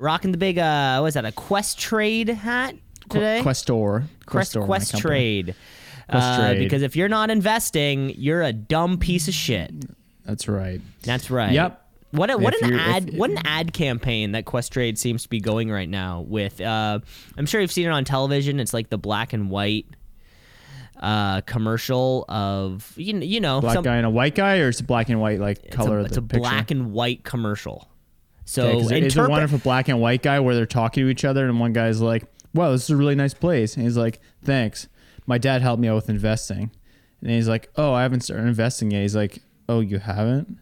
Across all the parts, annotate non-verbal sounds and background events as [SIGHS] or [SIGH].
rocking the big uh, what is that? A Questrade hat today. Questor. Quest, Questor, Quest. Trade. Quest Uh, Trade. because if you're not investing, you're a dumb piece of shit. That's right. That's right. Yep. What a, what If an you're- if- ad what an ad campaign that Questrade seems to be going right now with uh I'm sure you've seen it on television. It's like the black and white uh commercial of you know, you know Black some- guy and a white guy, or is it black and white like it's color a, of it's a picture? black and white commercial. So Okay, 'cause is it interpret- one of a black and white guy where they're talking to each other and one guy's like, "Wow, this is a really nice place," and he's like, "Thanks, my dad helped me out with investing," and he's like, "Oh, I haven't started investing yet." He's like, "Oh, you haven't?"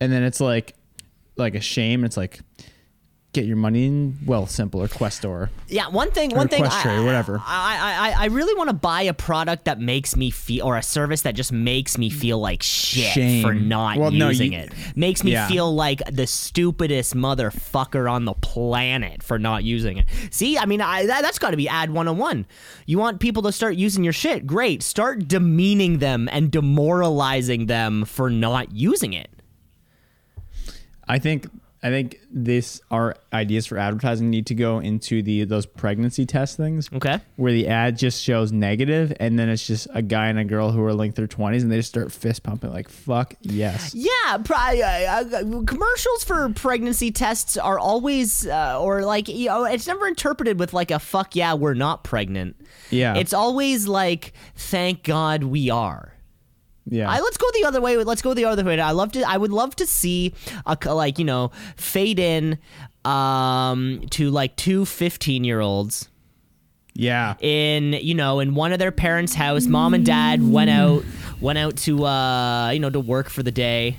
And then it's like, like a shame. It's like, get your money in Wealthsimple or Questor. Yeah, one thing, one thing, I, whatever. I, I, I, really want to buy a product that makes me feel, or a service that just makes me feel like shit Shame. for not Well, no, using you- it. Makes me yeah. feel like the stupidest motherfucker on the planet for not using it. See, I mean, I, that, that's got to be ad 101. You want people to start using your shit? Great. Start demeaning them and demoralizing them for not using it. I think I think this our ideas for advertising need to go into the those pregnancy test things. Okay. Where the ad just shows negative and then it's just a guy and a girl who are like their twenties and they just start fist pumping like fuck yes. Yeah, pri- uh, uh, commercials for pregnancy tests are always, uh, or like, you know, it's never interpreted with like a fuck yeah, we're not pregnant. Yeah. It's always like, thank God we are. Yeah. I, let's go the other way. Let's go the other way. I love to. I would love to see a like you know fade in um, to like two 15 year olds yeah. in you know in one of their parents' house. Mom and dad went out went out to uh, you know to work for the day.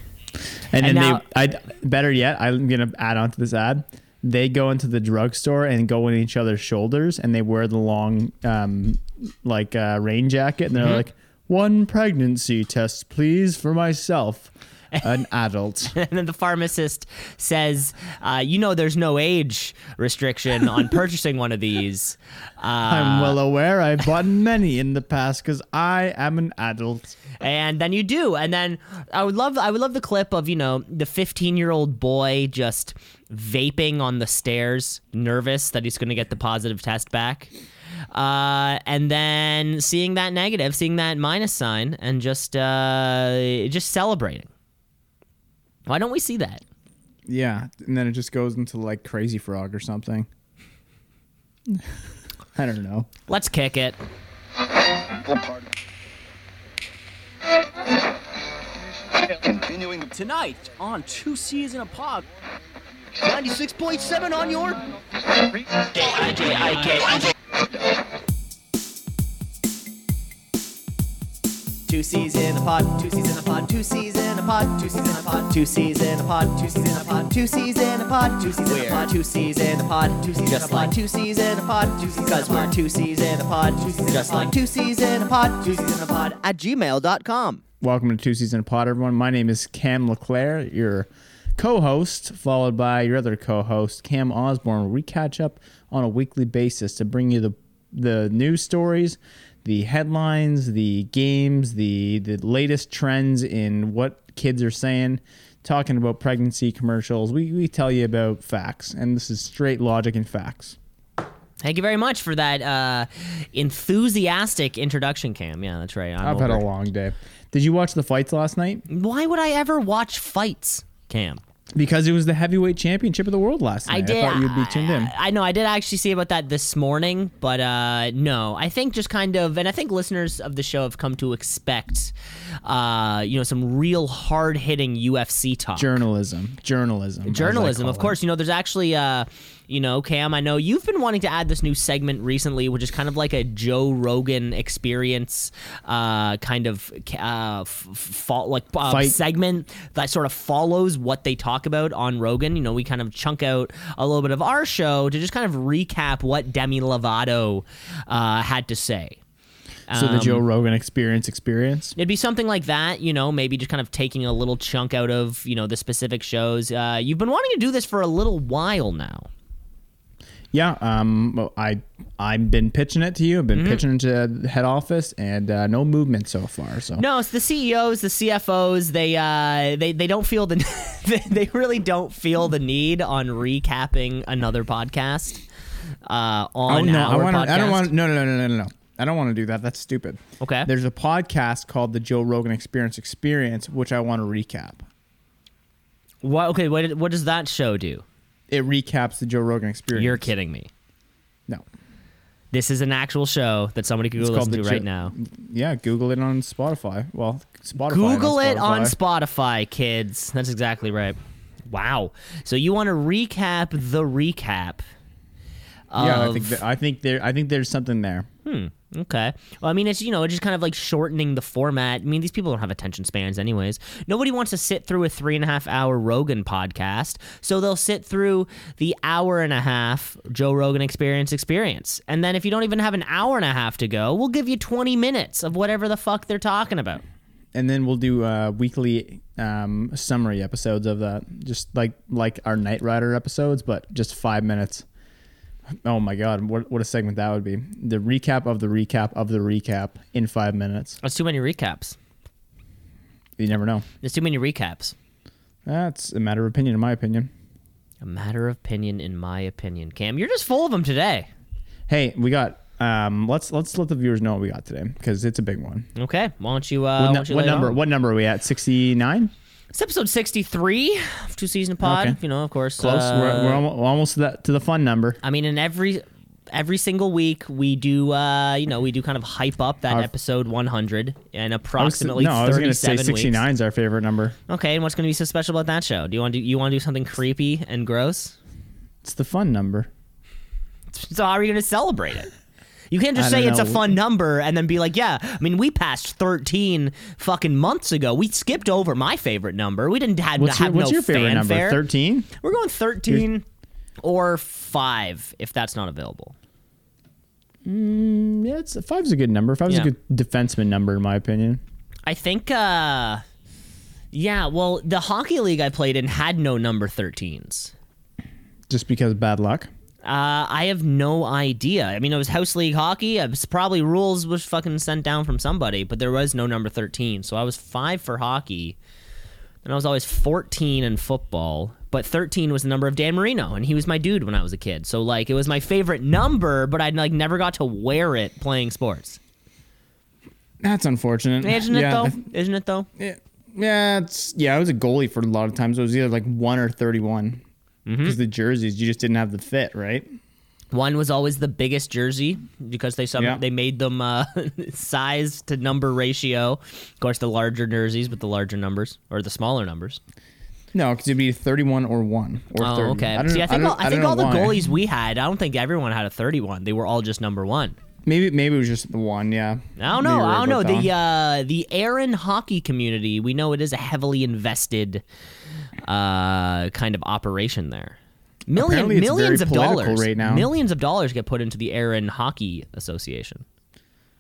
And, and then now- they I better yet, I'm gonna add on to this ad. They go into the drugstore and go in each other's shoulders and they wear the long um like uh, rain jacket and they're Mm-hmm. like, One pregnancy test, please, for myself. An [LAUGHS] adult. and then the pharmacist says, uh, "You know, there's no age restriction on [LAUGHS] purchasing one of these." Uh, I'm well aware I've bought many in the past because I am an adult. and then you do, and then I would love, I would love the clip of you know the 15 year old boy just vaping on the stairs, nervous that he's going to get the positive test back. Uh, and then seeing that negative, seeing that minus sign, and just uh, just celebrating. Why don't we see that? Yeah, and then it just goes into like Crazy Frog or something. [LAUGHS] I don't know. Let's kick it. Continuing Tonight on Two C's in a Pod. 96.7 on your. Two C's in a pod, two C's in a pod, two C's in a pod, two C's in a pod, two C's in a pod, two C's in a pod, two C's in a pod, two C's in a pod, two C's in a pod, two C's just like two C's in a pod, two C's because we're two C's in a pod, two C's just like two C's in a pod, two C's in a pod at gmail.com. Welcome to Two Season Pod, everyone. My name is Cam LeClaire, your co-host, followed by your other co-host, Cam Osborne. where We catch up on a weekly basis to bring you the the news stories, the headlines, the games, the the latest trends in what kids are saying, talking about pregnancy commercials. We we tell you about facts, and this is straight logic and facts. Thank you very much for that uh, enthusiastic introduction, Cam. Yeah, that's right. I'm I've had a long day. Did you watch the fights last night? Why would I ever watch fights, Cam? Because it was the heavyweight championship of the world last night. I did. I thought you'd be tuned in. I, I know. I did actually see about that this morning, but uh, no. I think just kind of, and I think listeners of the show have come to expect, uh, you know, some real hard hitting UFC talk. Journalism, journalism, Journalism, of it. course. You know, there's actually, uh, you know, Cam. I know you've been wanting to add this new segment recently, which is kind of like a Joe Rogan experience, uh, kind of uh, f- f- fo- like uh, segment that sort of follows what they talk about on Rogan. You know, we kind of chunk out a little bit of our show to just kind of recap what Demi Lovato uh, had to say. So the Um, Joe Rogan experience, experience. It'd be something like that, you know, maybe just kind of taking a little chunk out of, you know, the specific shows. Uh, you've been wanting to do this for a little while now. Yeah, um, I I've been pitching it to you. I've been Mm-hmm. pitching it to the head office, and uh, no movement so far. So No, it's the CEOs, the CFOs. They uh, they they don't feel the [LAUGHS] they, they really don't feel the need on recapping another podcast uh, oh on no, I want. podcast. I don't want. No, no, no, no, no, no. I don't want to do that. That's stupid. Okay. There's a podcast called the Joe Rogan Experience Experience, which I want to recap. What? Okay. What? What does that show do? It recaps the Joe Rogan Experience. You're kidding me. No. This is an actual show that somebody could go listen to right Jo- now. Yeah, Google it on Spotify. Well, Spotify. Google it on Spotify. Spotify, kids. That's exactly right. Wow. So you want to recap the recap? Yeah, I think that, I think there. I think there's something there. Okay. Well, I mean, it's you know, it's just kind of like shortening the format. I mean, these people don't have attention spans, anyways. Nobody wants to sit through a three and a half hour Rogan podcast, so they'll sit through the hour and a half Joe Rogan Experience experience, and then if you don't even have an hour and a half to go, we'll give you twenty minutes of whatever the fuck they're talking about. and then we'll do uh, weekly um, summary episodes of that, just like like our Knight Rider episodes, but just five minutes. Oh my god, what what a segment that would be! The recap of the recap of the recap in five minutes. That's too many recaps. You never know. There's too many recaps. That's a matter of opinion, in my opinion. A matter of opinion, in my opinion. Cam, you're just full of them today. Hey, we got. Um, let's let's let the viewers know what we got today because it's a big one. Okay, why don't you? Uh, what why nu- don't you what lay it number? on? What number are we at? Sixty nine. It's episode 63 of Two Season Pod. Okay. You know, of course. Close. uh, we're we're almost, we're almost to, that, to the fun number. I mean, in every every single week we do, uh, you know, we do kind of hype up that episode 100 in I was- approximately no, I was gonna say sixty weeks. is our favorite number. Okay, and what's going to be so special about that show? Do you want to do, you want to do something creepy and gross? It's the fun number. So how are you going to celebrate it? You can't just say it's a fun number and then be like, yeah. I mean, we passed 13 fucking months ago. We skipped over my favorite number. We didn't have, What's your, what's no your favorite number? Thirteen. We're going 13 or 5 if that's not available. Mm, yeah, it's five's a good number. Five's Yeah. a good defenseman number in my opinion. I think uh yeah, well, the hockey league I played in had no number 13s. Just because of bad luck. Uh, I have no idea. I mean, it was house league hockey. It was probably rules was fucking sent down from somebody, but there was no number 13. So I was 5 for hockey. And I was always 14 in football, but 13 was the number of Dan Marino and he was my dude when I was a kid. So like it was my favorite number, but I like never got to wear it playing sports. That's unfortunate. Isn't it yeah, though? Isn't it though? yeah, yeah, it's yeah. I was a goalie for a lot of times. It was either like one or thirty-one Mm-hmm. because the jerseys you just didn't have the fit, right? One was always the biggest jersey because they some Yeah. they made them uh, [LAUGHS] size to number ratio. Of course, the larger jerseys with the larger numbers or the smaller numbers. No, because it'd be thirty-one or one or Oh, 30. okay. I See, know- I think don't- all, I, think know all the why. goalies we had. I don't think everyone had a thirty-one. They were all just number one. Maybe maybe it was just the one. Yeah. I don't know. I don't know. The uh, the Erin hockey community. We know it is a heavily invested uh, kind of operation there. Million, millions of dollars. right now. Millions of dollars get put into the Erin Hockey Association.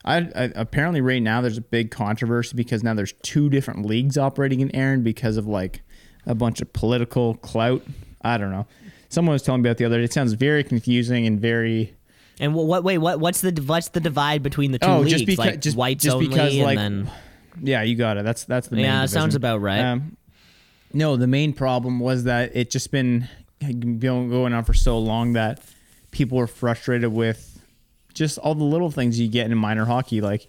I, I apparently right now there's a big controversy because now there's two different leagues operating in Erin because of like a bunch of political clout. I don't know. Someone was telling me about the other day. It sounds very confusing and very And what? what wait, what? What's the what's the divide between the two Oh, leagues? just because- like just- whites just only, because, and like, then yeah. You got it. That's that's the main yeah, it division. sounds about right. Um, no, the main problem was that it just been going on for so long that people were frustrated with just all the little things you get in minor hockey, like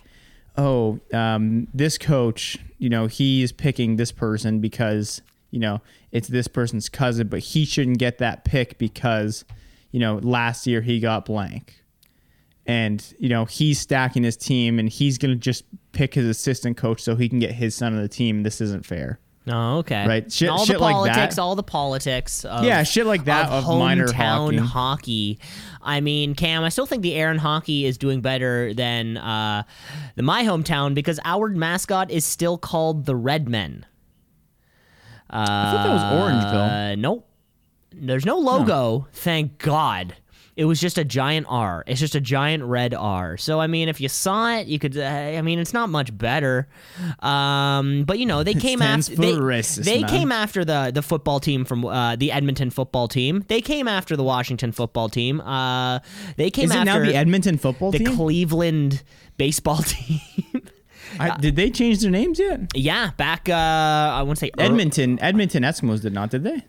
oh, um, this coach, you know, he's picking this person because you know it's this person's cousin, but he shouldn't get that pick because you know last year he got blank. And you know he's stacking his team, and he's gonna just pick his assistant coach so he can get his son on the team. This isn't fair. Oh, okay. Right, shit- all shit the like politics, that. all the politics. Of, Yeah, shit like that of minor hometown hockey. hockey. I mean, Cam, I still think the Erin hockey is doing better than uh, the my hometown because our mascot is still called the Redmen. I thought that was Orangeville. Uh, nope. There's no logo, thank God. It was just a giant R. It's just a giant red R. So I mean, if you saw it, you could. Uh, I mean, it's not much better. Um, but you know, they [LAUGHS] came after they, racist, they came after the the football team from uh, the Edmonton football team. They came after the Washington football team. Uh, they came Is it after now the Edmonton football the team? Cleveland baseball [LAUGHS] team. I, did they change their names yet? yeah, back. Uh, I want to say Edmonton, Edmonton Eskimos did not, did they?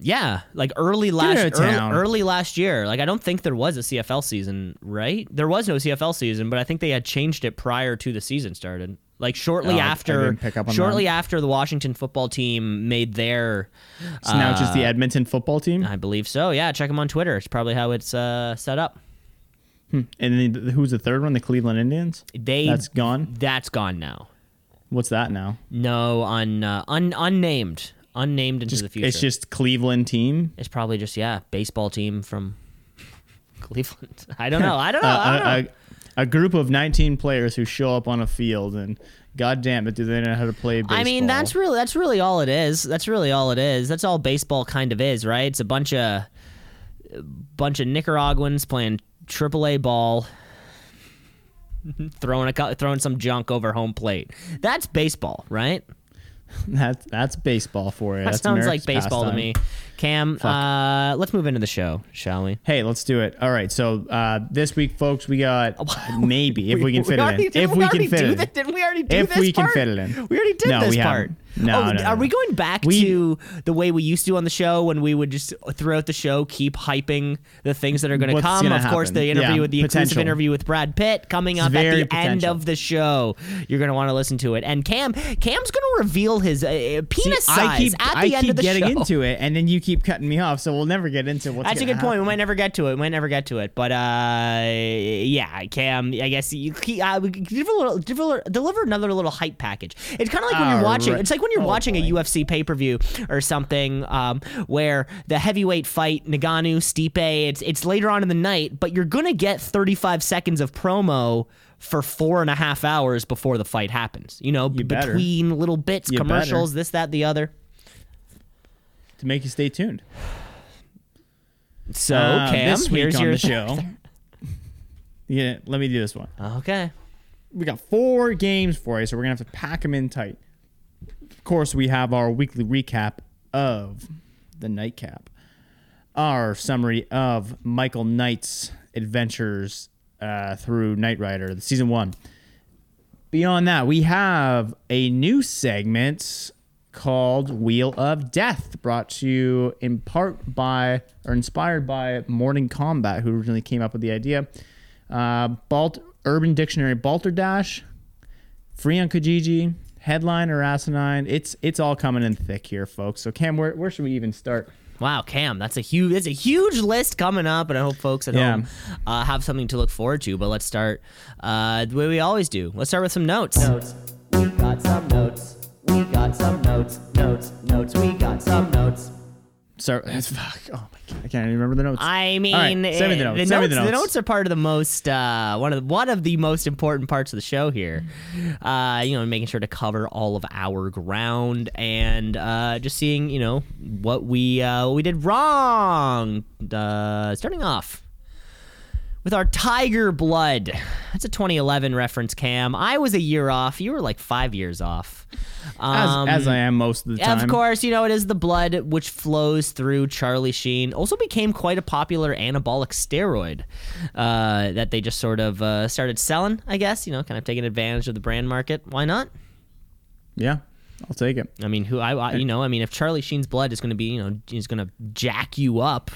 Yeah, like early last early, early last year. Like I don't think there was a CFL season, right? There was no CFL season, but I think they had changed it prior to the season started. Like shortly Oh, after pick up on shortly that. after the Washington football team made their So now it's just Uh, the Edmonton football team. I believe so. Yeah, check them on Twitter. It's probably how it's uh, set up. And then the- who's the third one? The Cleveland Indians. They That's gone. That's gone now. What's that now? No, un, uh, un unnamed, unnamed into the future. It's just Cleveland team. It's probably just yeah, baseball team from [LAUGHS] Cleveland. I don't know. I don't know. [LAUGHS] I don't know. Uh, a, a, a group of 19 players who show up on a field and god damn it do they know how to play baseball I mean, that's really that's really all it is. That's really all it is. That's all baseball kind of is, right? It's a bunch of bunch of Nicaraguans playing AAA ball, [LAUGHS] throwing a throwing some junk over home plate. That's baseball, right? [LAUGHS] that's that's baseball for you That That's sounds America's like baseball to me. Cam, uh, let's move into the show, shall we? Hey, let's do it. All right. So uh, this week, folks, we got [LAUGHS] maybe if we can fit it in. If we can fit do it in. Didn't we already do If this we can part? fit it in. We already did No, this we part. haven't. No, oh, no, Are we going back We- to the way we used to on the show when we would just throughout the show keep hyping the things that are going to come? gonna of course, the interview Yeah, with the exclusive interview with Brad Pitt coming up at the end of the show. You're going to want to listen to it. And Cam, Cam's going to reveal his uh, uh, penis See, size I keep at the I end keep of the getting show. into it, and then you keep cutting me off, so we'll never get into what's. That's a good point. We might never get to it. We might never get to it. But uh, yeah, Cam. I guess you uh, deliver, a little- deliver, deliver another little hype package. It's kind of like when you're All watching. right. It's like when you're Oh, watching a. UFC pay per view or something, um, where the heavyweight fight Ngannou Stipe. It's it's later on in the night, but you're gonna get 35 seconds of promo. For four and a half hours before the fight happens, you know, better. between little bits, You commercials, this, that, the other. to make you stay tuned. So, Uh, Cam, this week here's on your the show. [LAUGHS] yeah, let me do this one. Okay. we got four games for you, so we're gonna have to pack them in tight. Of course, we have our weekly recap of the nightcap, our summary of Michael Knight's adventures uh, through Knight Rider, the season one. Beyond that, we have a new segment called Wheel of Death, brought to you in part by or inspired by Morning Combat, who originally came up with the idea. Uh, Balt Urban Dictionary Balderdash, free on Kijiji, headline or asinine. It's it's all coming in thick here, folks. So Cam, where, where should we even start? Wow, Cam, that's a huge that's a huge list coming up, and I hope folks at Yeah. home uh, have something to look forward to. But let's start uh, the way we always do. Let's start with some notes. notes. We got some notes. We got some notes. Notes. Notes. We got some notes. So [LAUGHS] fuck. Oh my god, I can't even remember the notes. I mean, right, send me the eh, notes. The Send notes, the the notes. notes are part of the most uh, one of the, one of the most important parts of the show here. Uh, you know, making sure to cover all of our ground and uh, just seeing you know what we uh, what we did wrong. Uh, starting off with our Tiger Blood. That's a 2011 reference, Cam. I was a year off. You were like five years off. as, Um, as I am most of the time. of course, you know, it is the blood which flows through Charlie Sheen. Also became quite a popular anabolic steroid uh, that they just sort of uh, started selling, I guess, you know, kind of taking advantage of the brand market. Why not? Yeah, I'll take it. I mean, who I, I you know, I mean, if Charlie Sheen's blood is going to be, you know, is going to jack you up.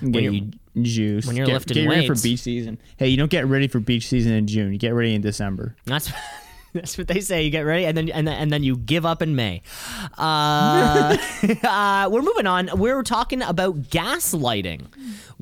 When your juice. when you're get, lifting get ready for beach season. Hey, you don't get ready for beach season in June. You get ready in December. That's [LAUGHS] that's what they say. You get ready, and then and then, and then you give up in May. Uh, [LAUGHS] [LAUGHS] uh, we're moving on. We're talking about gaslighting.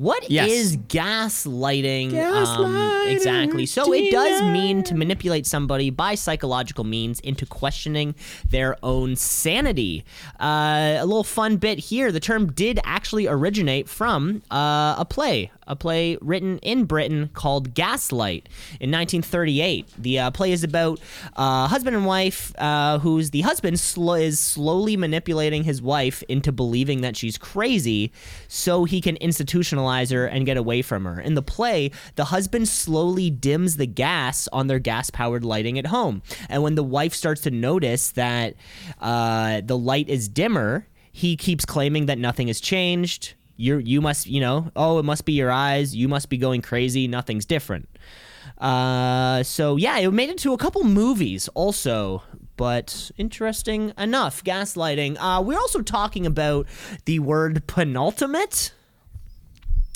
What is Yes. gaslighting? Um, exactly. So it does mean to manipulate somebody by psychological means into questioning their own sanity. Uh, a little fun bit here. The term did actually originate from uh, a play, a play written in Britain called Gaslight in 1938. The uh, play is about uh, husband and wife, uh, who's the husband sl- is slowly manipulating his wife into believing that she's crazy so he can institutionalize and get away from her. In the play, the husband slowly dims the gas on their gas powered lighting at home. And when the wife starts to notice that uh, the light is dimmer, he keeps claiming that nothing has changed. You you must you know oh it must be your eyes. You must be going crazy. Nothing's different. Uh, so yeah, it made it to a couple movies also, but interesting enough. Gaslighting. Uh, we're also talking about the word penultimate.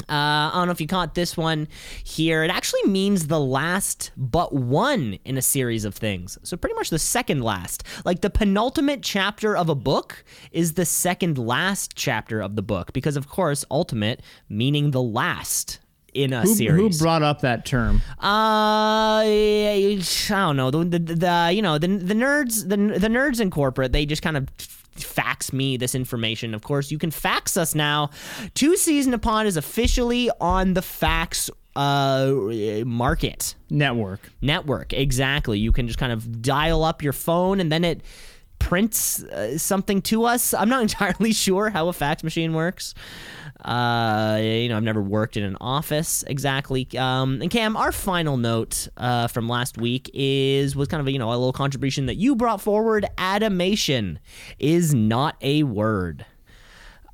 Uh, I don't know if you caught this one here. It actually means the last but one in a series of things. So, pretty much the second last. Like the penultimate chapter of a book is the second last chapter of the book because, of course, ultimate meaning the last in a Who, who brought up that term? Uh, I don't know. The, the, the you know the the nerds the the nerds in corporate they just kind of fax me this information. Of course, you can fax us now. Two C's in a Pod is officially on the fax uh market Network. network. Exactly. You can just kind of dial up your phone and then it prints uh, something to us. I'm not [LAUGHS] entirely sure how a fax machine works. Uh, you know, I've never worked in an office exactly. Um, and Cam, our final note uh, from last week is was kind of a, you know a little contribution that you brought forward. Animation is not a word.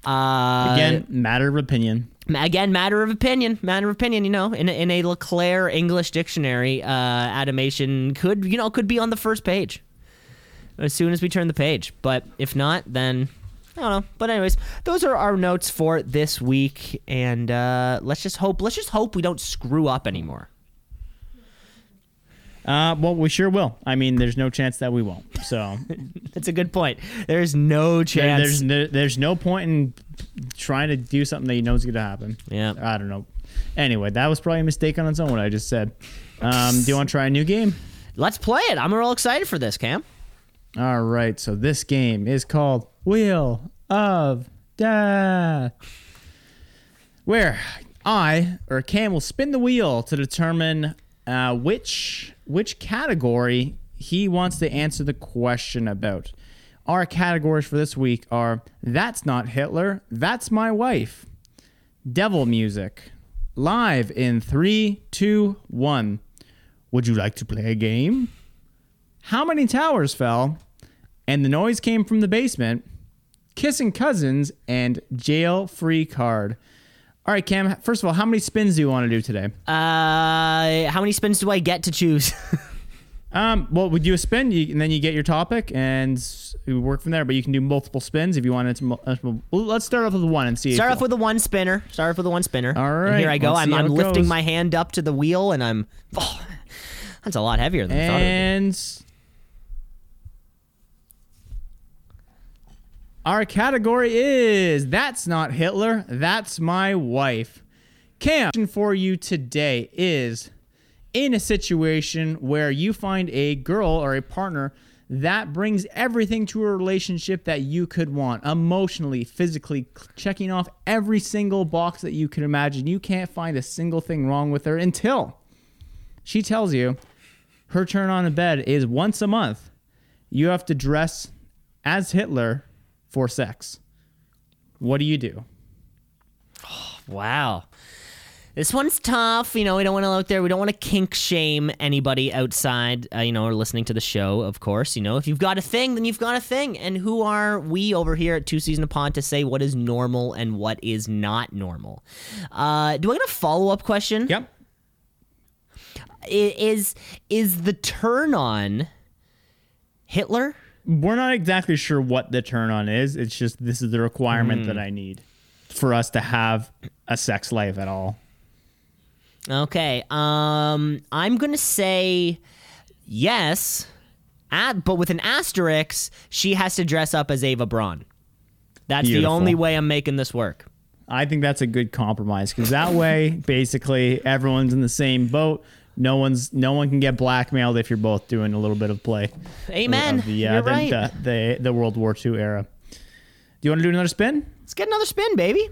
Uh, Again, matter of opinion. again matter of opinion matter of opinion you know in a, in a leclerc english dictionary uh animation could you know could be on the first page as soon as we turn the page but if not then i don't know but anyways those are our notes for this week and uh let's just hope let's just hope we don't screw up anymore Uh, well, we sure will. I mean, there's no chance that we won't. So [LAUGHS] that's a good point there's no there- chance there's no, there's no point in trying to do something that you know is going to happen. Yeah. I don't know. Anyway, that was probably a mistake on its own. What I just said. Um, do you want to try a new game? let's play it i'm real excited for this cam All right. So this game is called Wheel of Death, where I or Cam will spin the wheel to determine uh, which which category he wants to answer the question about. Our categories for this week are "That's not Hitler," "That's my wife," "Devil music," live in three, two, one. Would you like to play a game? How many towers fell? And the noise came from the basement. Kissing cousins and jail free card. All right, Cam. First of all, how many spins do you want to do today? uh how many spins do i get to choose [LAUGHS] Um, well, we do a spin, you, and then you get your topic, and we work from there. But you can do multiple spins if you want. to. uh, well, let's start off with one and see. Start off with the one spinner. Start off with the one spinner. All right. And here I go. I'm, I'm lifting goes. my hand up to the wheel, and I'm. Oh, [LAUGHS] that's a lot heavier than I thought And our category is that's not Hitler, that's my wife. Cam, for you today is in a situation where you find a girl or a partner that brings everything to a relationship that you could want emotionally, physically, checking off every single box that you can imagine. You can't find a single thing wrong with her until she tells you her turn on the bed is once a month. You have to dress as Hitler for sex. What do you do? be. Wow. This one's tough. You know, we don't want to out there. We don't want to kink shame anybody outside, uh, you know, or listening to the show, of course. You know, if you've got a thing, then you've got a thing. And who are we over here at Two C's in a Pod to say what is normal and what is not normal? Uh, do I get a follow up question? Yep. Is is the turn on Hitler? We're not exactly sure what the turn on is. It's just this is the requirement Hmm. that I need for us to have a sex life at all. Okay. Um, I'm gonna say yes, at, but with an asterisk. She has to dress up as Eva Braun. That's the only way I'm making this work. I think that's a good compromise because that way, basically, everyone's in the same boat. No one's no one can get blackmailed if you're both doing a little bit of play. Amen. Of the, uh, You're the, right. the, the the World War II era. Do you want to do another spin? Let's get another spin, baby.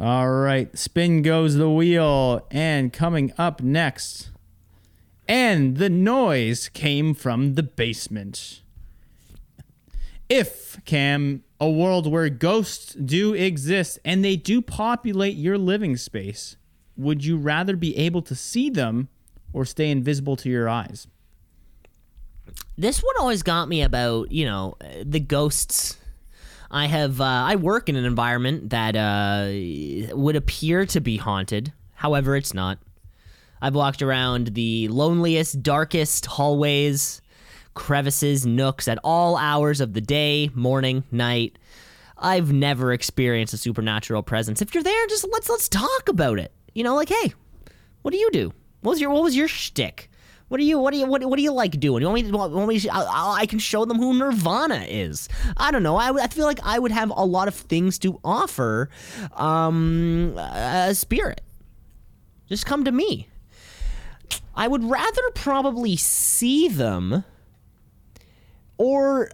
All right, spin goes the wheel, and coming up next and the noise came from the basement. If, Cam, a world where ghosts do exist and they do populate your living space, would you rather be able to see them or stay invisible to your eyes? This one always got me about you know the ghosts. I have uh, I work in an environment that uh, would appear to be haunted. However, it's not. I've walked around the loneliest, darkest hallways, crevices, nooks at all hours of the day, morning, night. I've never experienced a supernatural presence. If you're there, just let's let's talk about it. You know, like, hey, what do you do? What was your what was your shtick? What do you what do you what, what do you like doing? You want me? Want me I, I can show them who Nirvana is. I don't know. I, I feel like I would have a lot of things to offer. Um, a spirit. Just come to me. I would rather probably see them or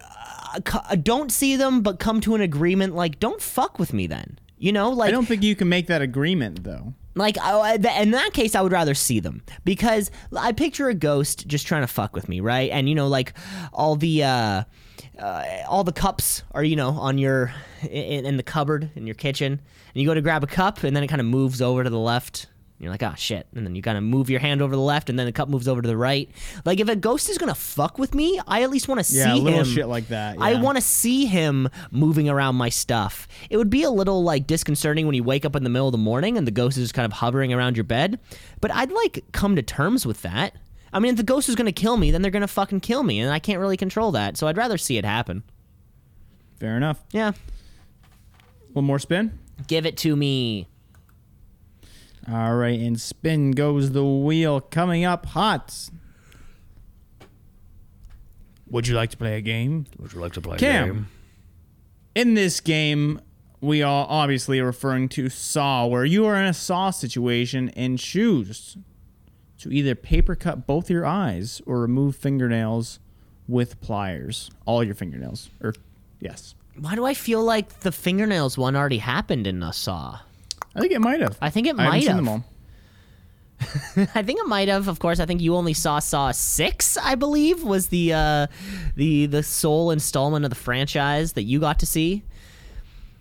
uh, don't see them but come to an agreement like don't fuck with me then. You know, like I don't think you can make that agreement though. Like in that case, I would rather see them because I picture a ghost just trying to fuck with me, right? And you know, like all the uh, uh, all the cups are you know on your in, in the cupboard in your kitchen, and you go to grab a cup, and then it kind of moves over to the left. And you're like, ah, shit. And then you kind of move your hand over to the left, and then the cup moves over to the right. Like, if a ghost is gonna fuck with me, I at least want to Yeah, see little him. shit like that, I want to see him moving around my stuff. It would be a little like disconcerting when you wake up in the middle of the morning and the ghost is just kind of hovering around your bed. But I'd like come to terms with that. I mean, if the ghost is gonna kill me, then they're gonna fucking kill me, and I can't really control that. So I'd rather see it happen. Fair enough. Yeah, One more spin. give it to me. All right, and spin goes the wheel. Coming up hot. Would you like to play a game? Would you like to play Cam. A game? In this game, we are obviously referring to Saw, where you are in a Saw situation and choose to either paper cut both your eyes or remove fingernails with pliers. All your fingernails. Or, yes. Why do I feel like the fingernails one already happened in a Saw? I think it might have. I think it I might seen have. them all. [LAUGHS] I think it might have. Of course, I think you only saw Saw Six. I believe was the uh, the the sole installment of the franchise that you got to see,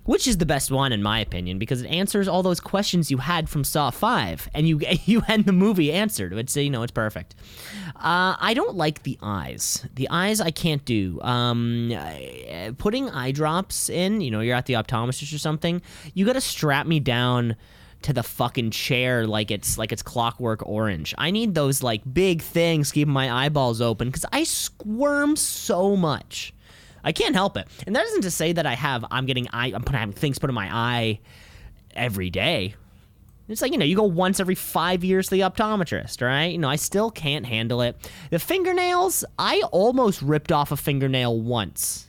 which is the best one in my opinion because it answers all those questions you had from Saw Five, and you [LAUGHS] you had the movie answered. It's you know it's perfect. Uh, I don't like the eyes. The eyes I can't do. Um, putting eye drops in. You know, you're at the optometrist or something. You got to strap me down to the fucking chair like it's like it's clockwork orange. I need those like big things keeping my eyeballs open because I squirm so much. I can't help it. And that isn't to say that I have I'm getting eye I'm putting having things put in my eye every day. It's like, you know, you go once every five years to the optometrist, right? You know, I still can't handle it. The fingernails, I almost ripped off a fingernail once.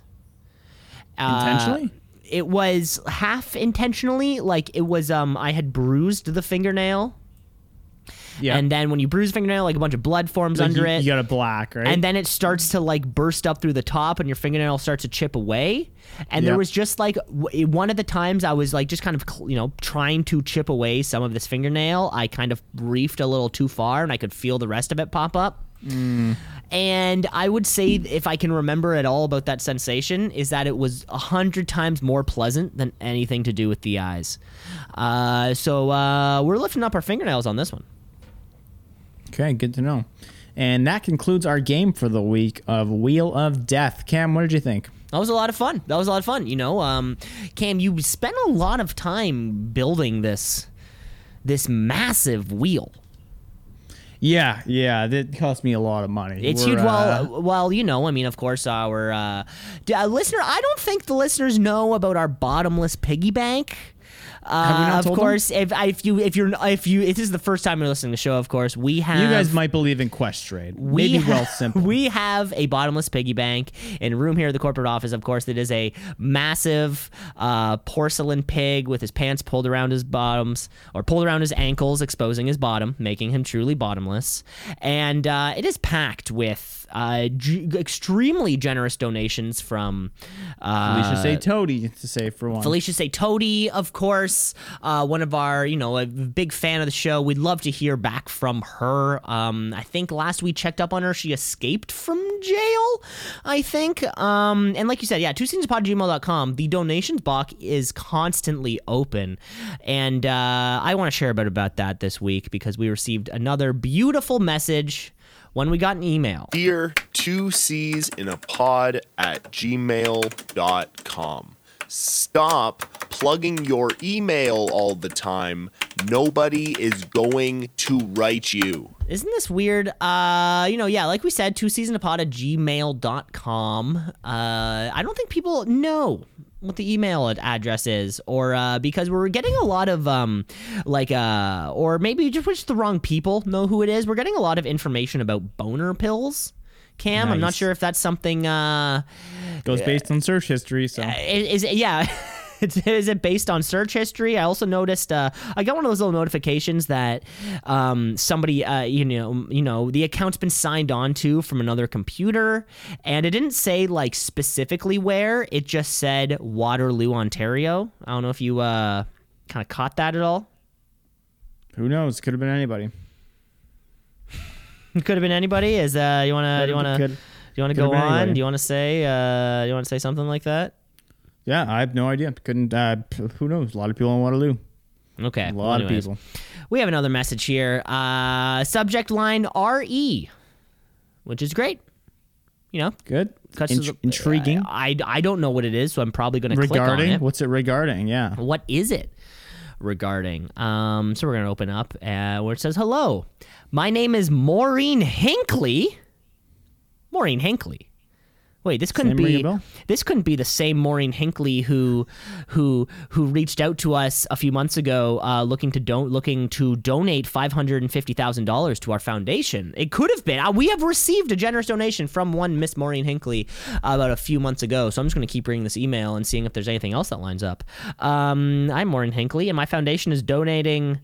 Uh, Intentionally? it was half intentionally like it was um i had bruised the fingernail yeah. and then when you bruise a fingernail like a bunch of blood forms Like, under you, it You got a black, right? and then it starts to like burst up through the top and your fingernail starts to chip away and there was just like w- one of the times i was like just kind of cl- you know trying to chip away some of this fingernail i kind of reefed a little too far and i could feel the rest of it pop up and I would say, if I can remember at all about that sensation, is that it was a hundred times more pleasant than anything to do with the eyes. Uh, so uh, we're lifting up our fingernails on this one. Okay, good to know. And that concludes our game for the week of Wheel of Death. Cam, what did you think? That was a lot of fun. That was a lot of fun. You know, um, Cam, you spent a lot of time building this this massive wheel. Yeah, yeah, that cost me a lot of money. It's We're, huge. uh, Well, well, you know, I mean, of course, our uh, uh, listener. I don't think the listeners know about our bottomless piggy bank. Uh, Have we not of them? course, if if you if you're if you if this is the first time you're listening to the show, of course, we have you guys might believe in Questrade. we Maybe ha- simple. [LAUGHS] We have a bottomless piggy bank in a room here at the corporate office. Of course, it is a massive uh, porcelain pig with his pants pulled around his bottoms or pulled around his ankles, exposing his bottom, making him truly bottomless. And uh, it is packed with uh, g- extremely generous donations from uh, Felicia say Toady to say for one. Felicia say Toady, of course. uh, one of our, you know, a big fan of the show. We'd love to hear back from her. Um, I think last we checked up on her, she escaped from jail, I think. Um, and like you said, yeah, two gmail.com. The donations box is constantly open. And uh, I want to share a bit about that this week because we received another beautiful message when we got an email. Dear two C's in a pod at gmail.com. Stop plugging your email all the time. Nobody is going to write you. Isn't this weird? Uh, you know, yeah, like we said, two C's in a pod at gmail.com. Uh, I don't think people know what the email address is or uh, because we're getting a lot of um like uh or maybe just just the wrong people know who it is we're getting a lot of information about boner pills cam. I'm not sure if that's something uh Goes based on search history, so. Is, is yeah [LAUGHS] Is it based on search history? I also noticed uh, I got one of those little notifications that um, somebody, uh, you know, you know, the account's been signed on to from another computer, and it didn't say like specifically where. It just said Waterloo, Ontario. I don't know if you uh, kind of caught that at all. who knows? Could have been anybody. [LAUGHS] Could have been anybody. Is uh, you wanna, you wanna, you wanna go on? Do you wanna say, uh, you wanna say something like that? Yeah, I have no idea. Couldn't. Uh, who knows? A lot of people in Waterloo. Okay, A well, lot of people. We have another message here. Uh, subject line RE, which is great. You know, Good. cuts Int- the- intriguing. I, I, I don't know what it is, so I'm probably going to click on regarding. it. What's it regarding? Yeah. What is it regarding? Um, so we're going to open up uh, where it says, Hello, my name is Maureen Hinckley." Maureen Hinckley. Wait, this couldn't be this couldn't be the same Maureen Hinckley who who who reached out to us a few months ago uh, looking to don- looking to donate five hundred and fifty thousand dollars to our foundation. It could have been. Uh, we have received a generous donation from one Miss Maureen Hinckley uh, about a few months ago. So I'm just going to keep reading this email and seeing if there's anything else that lines up. Um, I'm Maureen Hinckley, and my foundation is donating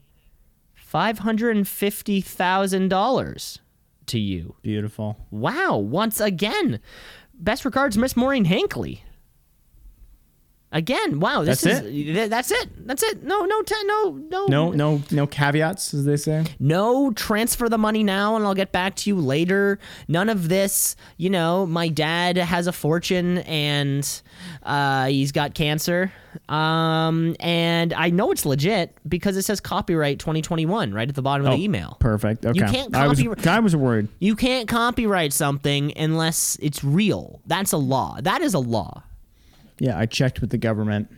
five hundred and fifty thousand dollars to you. Beautiful. Wow, once again. Best regards, Miss Maureen Hinckley. Again, wow, this That's is th- that's it. That's it. No, no, te- no, no, No, no, no caveats, as they say. no. Transfer the money now, and I'll get back to you later. None of this. You know, my dad has a fortune, and uh, he's got cancer. Um, and I know it's legit because it says copyright 2021 right at the bottom of the email. Perfect. Okay. can't I was, I was worried. You can't copyright something unless it's real. That's a law. That is a law. Yeah, I checked with the government.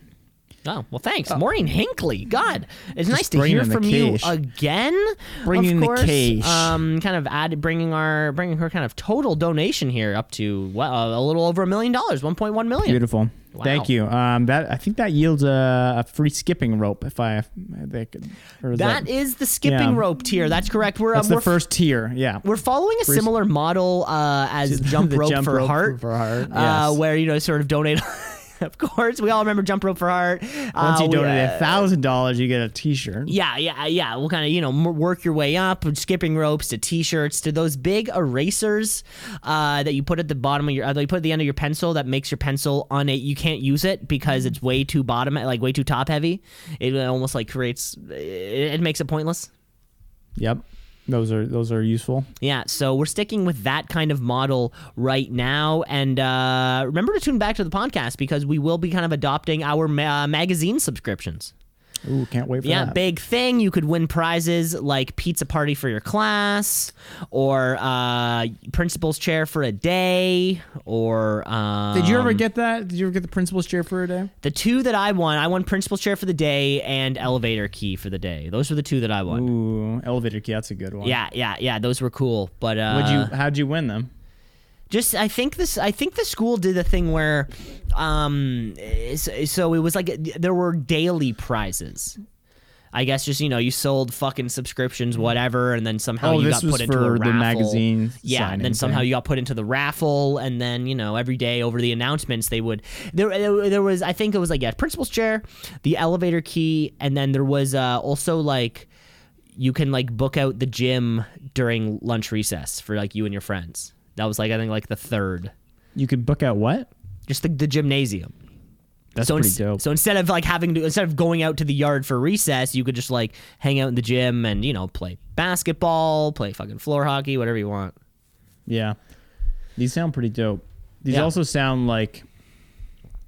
Oh well, thanks, Maureen Hinckley. God, it's nice to bringing hear in the from you cash. again. Bringing of the course. cash. Um, kind of add bringing our bringing her kind of total donation here up to well, a little over a million dollars, one point one million. Beautiful. Wow. Thank you. Um, that I think that yields a, a free skipping rope. If I, they could, or is That is the skipping Yeah. rope tier. That's correct. We're that's um, the we're, first tier. Yeah. we're following a similar model uh, as [LAUGHS] jump The rope jump for rope heart. for heart, Uh, yes. where you know sort of donate. [LAUGHS] [LAUGHS] of course, we all remember jump rope for heart. Once Uh, you we, donate uh, a thousand dollars, you get a T-shirt. Yeah, yeah, yeah. We'll kind of, you know, work your way up, skipping ropes to t-shirts to those big erasers uh, that you put at the bottom of your, uh, you put at the end of your pencil that makes your pencil on it. You can't use it because it's way too bottom, like way too top heavy. It almost like creates, it, it makes it pointless. Yep. Those are those are useful. Yeah, so we're sticking with that kind of model right now. And uh, remember to tune back to the podcast because we will be kind of adopting our ma- magazine subscriptions. Ooh, can't wait for Yeah, that. big thing. You could win prizes like pizza party for your class, or uh, principal's chair for a day, or um, Did you ever get that? Did you ever get the principal's chair for a day? the two that I won? I won principal's chair for the day and elevator key for the day. Those were the two that I won. Ooh, elevator key. That's a good one. Yeah, yeah, yeah. Those were cool. But uh, Would you? How'd you win them? Just I think this I think the school did a thing where um so, so it was like there were daily prizes. I guess just you know you sold fucking subscriptions whatever and then somehow Oh, you got put into a raffle. the magazine Yeah, and then somehow thing. you got put into the raffle and then you know every day over the announcements they would there there, there was I think it was like yeah principal's chair, the elevator key and then there was uh also like you can like book out the gym during lunch recess for like you and your friends. That was like I think like the third. You could book out what? Just the, the gymnasium. That's so, pretty ins- dope. so instead of like having to instead of going out to the yard for recess, you could just like hang out in the gym and you know play basketball, play fucking floor hockey, whatever you want. Yeah. These sound pretty dope. These Yeah. also sound like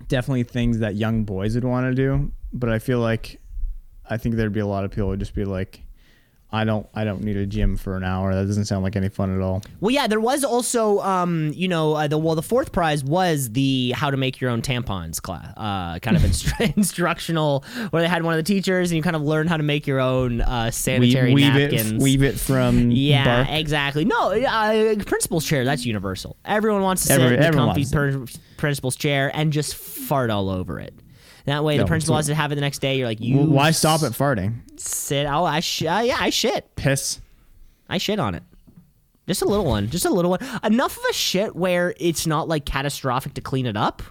definitely things that young boys would want to do, but I feel like I think there'd be a lot of people who would just be like I don't I don't need a gym for an hour. That doesn't sound like any fun at all. Well, yeah, there was also, um, you know, uh, the well, the fourth prize was the how to make your own tampons class, uh, kind of [LAUGHS] instru- instructional, where they had one of the teachers and you kind of learn how to make your own uh, sanitary weave napkins. it weave it from yeah, bark. exactly. No, uh, principal's chair. That's universal. Everyone wants to sit Every- in the comfy per- principal's chair and just fart all over it. That way, the principal has to have it the next day. You're like, you Why stop at farting? Sit? Oh, I sh- uh, yeah, I shit. Piss. I shit on it. Just a little one. Just a little one. Enough of a shit where it's not like catastrophic to clean it up.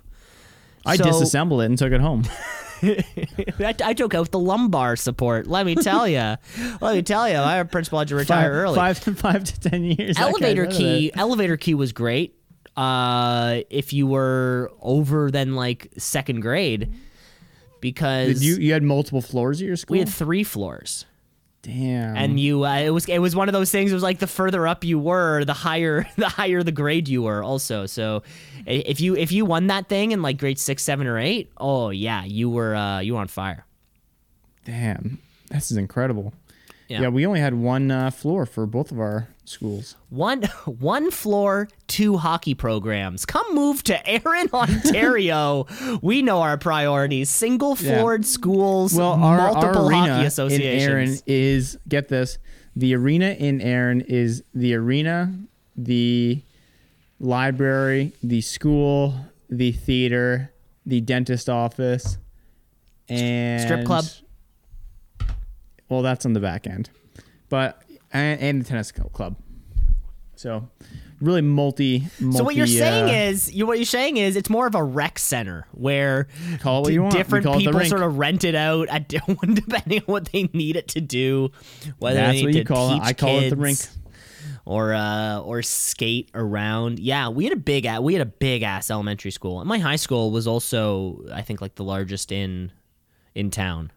I So- disassembled it and took it home. [LAUGHS] [LAUGHS] I, I took out the lumbar support. Let me tell you. let me tell you. My principal had to retire five, early. five to five to ten years. elevator key. Elevator key was great. Uh, if you were over than like second grade, because Did you you had multiple floors at your school? we had three floors. Damn. and you uh, it was it was one of those things it was like the further up you were the higher [LAUGHS] the higher the grade you were also so i- if you if you won that thing in like grade six seven or eight oh yeah you were uh you were on fire Damn, this is incredible. Yeah. Yeah, we only had one uh, floor for both of our schools. one [LAUGHS] one floor two hockey programs come move to Erin [LAUGHS] Ontario we know our priorities single floored schools Well, our, multiple our arena hockey in associations Erin is get this: the arena in Erin is the arena, the library, the school, the theater, the dentist office, and Strip club. Well, that's on the back end, but and, and the tennis club. So, really multi. multi So what you're saying uh, is, you what you're saying is, it's more of a rec center where Call it what you want. Different people sort of rent it out at di- [LAUGHS] depending on what they need it to do. Whether That's they what you to call it. I call it the rink. Or uh, or skate around. Yeah, we had a big we had a big ass elementary school. And my high school was also, I think, like the largest in in town.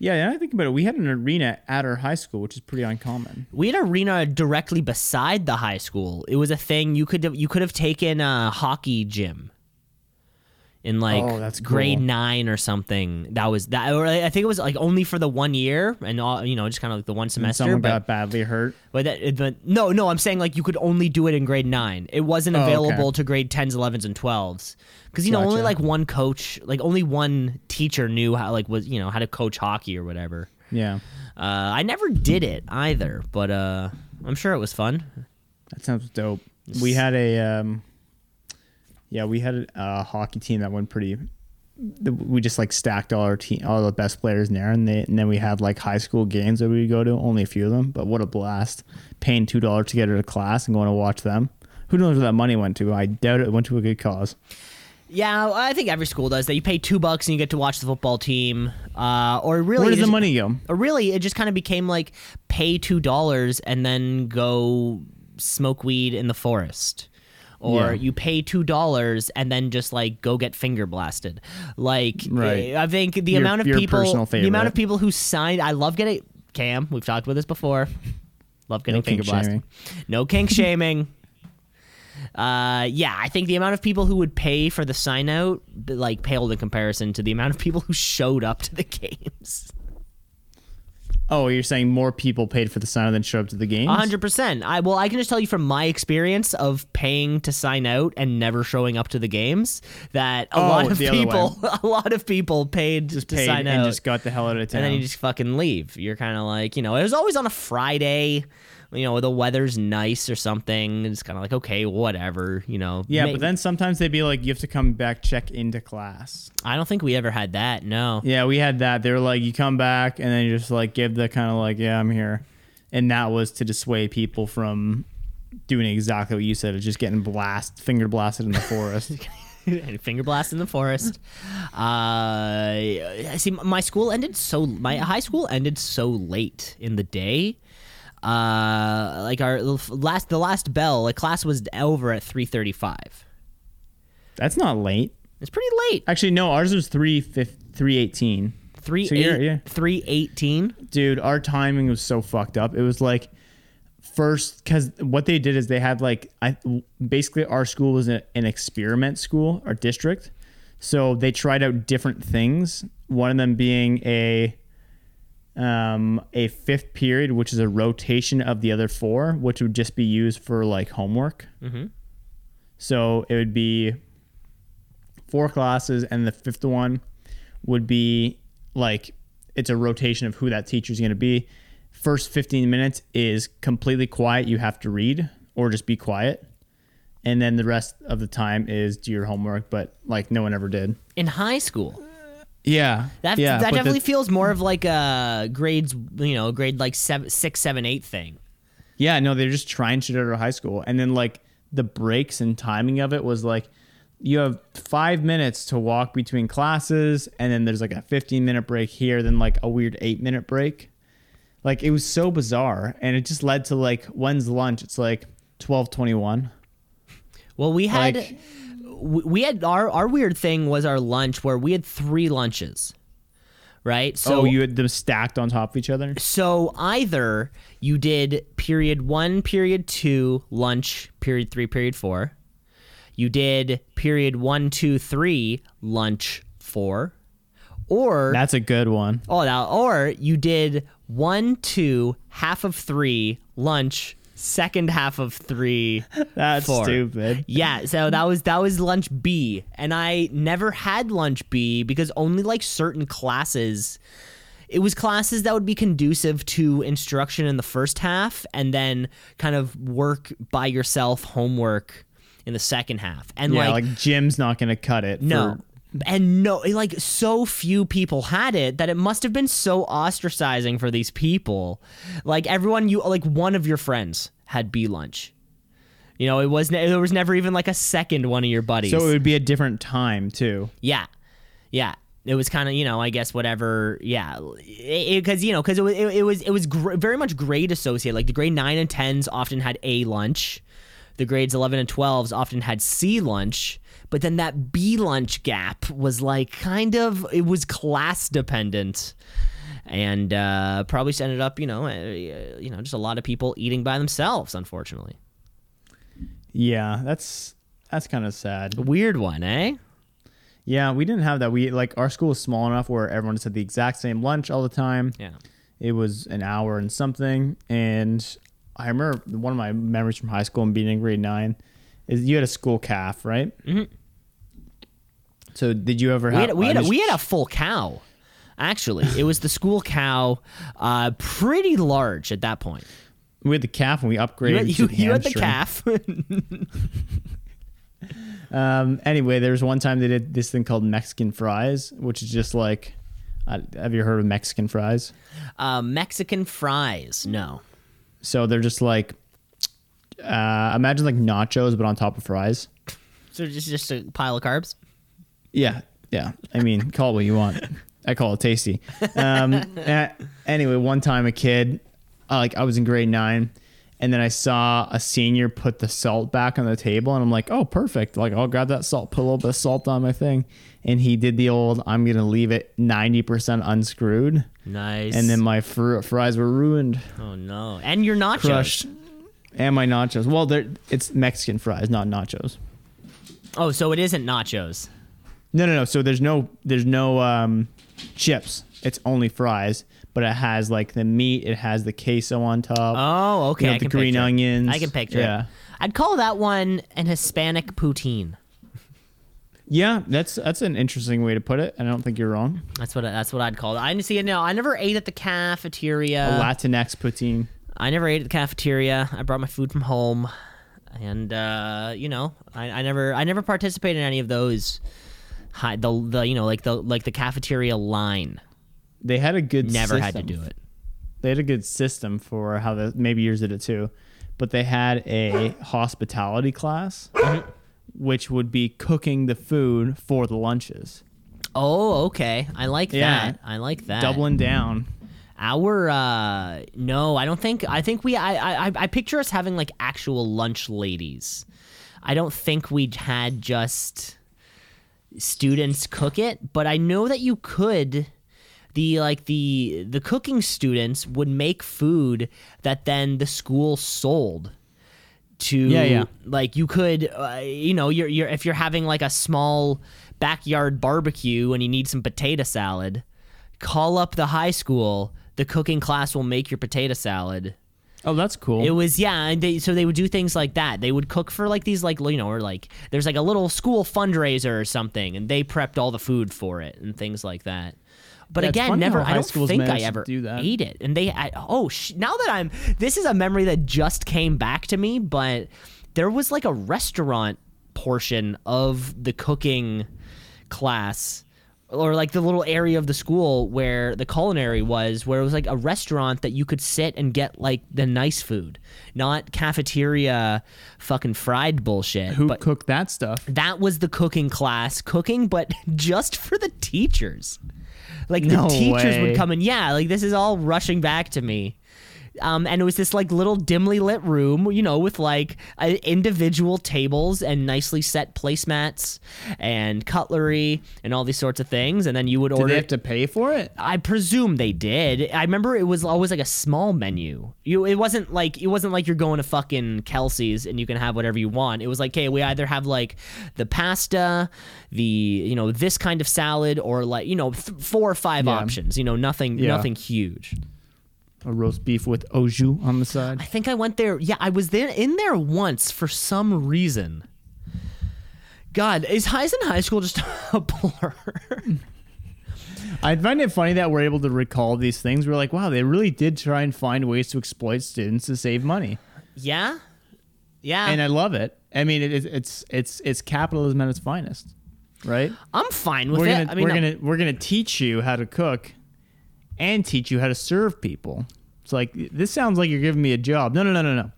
Yeah, yeah. I think about it. We had an arena at our high school, which is pretty uncommon. We had an arena directly beside the high school. It was a thing you could you could have taken a hockey gym in like Oh, that's grade nine or something. That was that. Or I think it was like only for the one year and all, you know just kind of like the one And semester. someone but, got badly hurt. but, that, but no, no, I'm saying like you could only do it in grade nine. It wasn't Oh, okay. available to grade tens, elevens, and twelves. Because you know only like one coach, like only one teacher knew how like was you know how to coach hockey or whatever. Yeah, Uh, I never did it either, but uh, I'm sure it was fun. that sounds dope. We had a, um, yeah, we had a, hockey team that went pretty. We just like stacked all our team, all the best players in there, and, they, and then we had like high school games that we would go to. Only a few of them, but what a blast! Paying two dollars to get out of class and going to watch them. Who knows where that money went to? I doubt it went to a good cause. Yeah, I think every school does that. You pay two bucks and you get to watch the football team. Uh, or really, Where does the money go? Or really, it just kind of became like pay two dollars and then go smoke weed in the forest. Or Yeah. you pay two dollars and then just like go get finger blasted. Like Right. I think the Your- amount of people, the amount of people who signed. I love getting Cam. We've talked about this before. Love getting No finger blasted. No kink [LAUGHS] shaming. Uh, yeah, I think the amount of people who would pay for the sign out, like, paled in comparison to the amount of people who showed up to the [LAUGHS] games. Oh, you're saying more people paid for the sign than showed up to the games? A hundred percent. I well, I can just tell you from my experience of paying to sign out and never showing up to the games that a Oh, lot of people, [LAUGHS] a lot of people paid Just to paid sign and out, just got the hell out of town. and then you just fucking leave. You're kind of like, you know, it was always on a Friday. You know, the weather's nice or something. It's kind of like, okay, whatever. You know. yeah, May- but then sometimes they'd be like, you have to come back, check into class. I don't think we ever had that. No. Yeah, we had that. They were like, you come back, and then you just like give the kind of like, yeah, I'm here, and that was to dissuade people from doing exactly what you said, of just getting blast, finger blasted in the forest. [LAUGHS] and finger blast in the forest. Uh, see, my school ended so my high school ended so late in the day. Uh, like our last the last bell, like class was over at three thirty five. That's not late. It's pretty late. Actually, no, ours was three fif- three eighteen. Three So you're- eight, yeah. three eighteen. Dude, our timing was so fucked up. It was like first because what they did is they had like I basically our school was a, an experiment school, our district. So they tried out different things. One of them being a um, a fifth period, which is a rotation of the other four, which would just be used for like homework. Mm-hmm. So it would be four classes, and the fifth one would be like it's a rotation of who that teacher is going to be. First 15 minutes is completely quiet. You have to read or just be quiet. And then the rest of the time is do your homework, but like no one ever did. In high school. Yeah. That yeah, that definitely the- feels more of like a grades, you know, grade like seven, six, seven, eight thing. Yeah, no, they're just trying shit out of high school. And then like the breaks and timing of it was like you have five minutes to walk between classes, and then there's like a 15 minute break here, then like a weird eight minute break. Like it was so bizarre, and it just led to like when's lunch? It's like 12:21. Well, we had Like- we had our our weird thing was our lunch where we had three lunches, right? So oh, you had them stacked on top of each other. so either you did period one, period two, lunch, period three, period four. You did period one, two, three, lunch, four, or That's a good one. Oh, now, or you did one, two, half of three, lunch, second half of three. That's four. stupid. Yeah, so that was that was lunch B, and I never had lunch B because only like certain classes. It was classes that would be conducive to instruction in the first half, and then kind of work by yourself homework in the second half. And Yeah, like like, Jim's not gonna cut it. no. And no, like so few people had it that it must have been so ostracizing for these people. Like everyone, you like one of your friends had B lunch. You know, it was ne- there was never even like a second one of your buddies. so it would be a different time too. yeah, yeah. It was kind of you know I guess whatever yeah because you know because it, was- it, it was it was gr- very much grade associated like the grade nine and tens often had A lunch, the grades eleven and twelves often had C lunch, but then that B lunch gap was like kind of it was class dependent, and uh, probably ended up you know uh, you know just a lot of people eating by themselves unfortunately. Yeah, that's that's kind of sad. Weird one, eh? Yeah, we didn't have that. We like our school was small enough where everyone just had the exact same lunch all the time. Yeah. It was an hour and something, and I remember one of my memories from high school and being in grade nine is you had a school calf, right? Mm-hmm. So did you ever We have? had, we, had a, we had a full cow. Actually, it was the school cow, uh, pretty large at that point. we had the calf and we upgraded. You had, you, the you had the calf. [LAUGHS] Um, anyway, there was one time they did this thing called Mexican fries, which is just like, uh, have you heard of Mexican fries? uh, Mexican fries. No. So they're just like, uh, imagine like nachos but on top of fries. So just just a pile of carbs. Yeah, yeah. I mean, call it what you want. I call it tasty. Um, anyway, one time a kid, uh, like I was in grade nine, and then I saw a senior put the salt back on the table, and I'm like, oh, perfect. Like I'll grab that salt, put a little bit of salt on my thing, and he did the old, I'm gonna leave it 90% unscrewed, Nice. and then my fr- fries were ruined, oh no, and your nachos. crushed, and my nachos. Well, they're it's Mexican fries, not nachos. Oh, so it isn't nachos. No, no, no. So there's no there's no um, chips. It's only fries, but it has like the meat. It has the queso on top. Oh, okay. You know, I the can green picture it. onions. I can picture Yeah. it. I'd call that one an Hispanic poutine. Yeah, that's that's an interesting way to put it. and I don't think you're wrong. That's what that's what I'd call it. I see. No, I never ate at the cafeteria. a Latinx poutine. I never ate at the cafeteria. I brought my food from home, and uh, you know, I, I never, I never participated in any of those. High, the the you know like the like the cafeteria line. They had a good Never had to do it. They had a good system for how the maybe yours did it too, but they had a hospitality class, Mm-hmm. which would be cooking the food for the lunches, Oh, okay. I like Yeah. that. I like that. doubling down. Our uh no, I don't think I think we I I I picture us having like actual lunch ladies. I don't think we had just students cook it, but I know that you could the like the the cooking students would make food that then the school sold to Yeah, yeah. like you could uh, you know you're you're if you're having like a small backyard barbecue and you need some potato salad call up the high school the cooking class will make your potato salad Oh, that's cool. it was yeah, and they so they would do things like that. They would cook for like these like you know or like there's like a little school fundraiser or something, and they prepped all the food for it and things like that. But Yeah, again, never. I don't think I ever do that. ate it, and they. I, oh, sh- now that I'm this is a memory that just came back to me, but there was like a restaurant portion of the cooking class or like the little area of the school where the culinary was where it was like a restaurant that you could sit and get like the nice food not cafeteria fucking fried bullshit Who but cooked that stuff? that was the cooking class cooking but [LAUGHS] just for the teachers like No the teachers way. would come in yeah like this is all rushing back to me um, and it was this like little dimly lit room, you know, with like uh, individual tables and nicely set placemats and cutlery and all these sorts of things. And then you would order. Did they have to pay for it? I presume they did. I remember it was always like a small menu. You, it wasn't like it wasn't like you're going to fucking Kelsey's and you can have whatever you want. It was like, hey, we either have like the pasta, the you know this kind of salad, or like you know th- four or five Yeah. options. You know, nothing, Yeah. nothing huge. A roast beef with au jus on the side. I think I went there. Yeah, I was there in there once for some reason. God, is Heisen High School just [LAUGHS] a blur? [LAUGHS] I find it funny that we're able to recall these things. We're like, wow, they really did try and find ways to exploit students to save money, yeah, yeah. and I love it. I mean, it, it's it's it's capitalism at its finest, right? I'm fine with we're it. gonna I mean, we're I'm- gonna we're gonna teach you how to cook, and teach you how to serve people. It's like this sounds like you're giving me a job. No, no, no, no, no.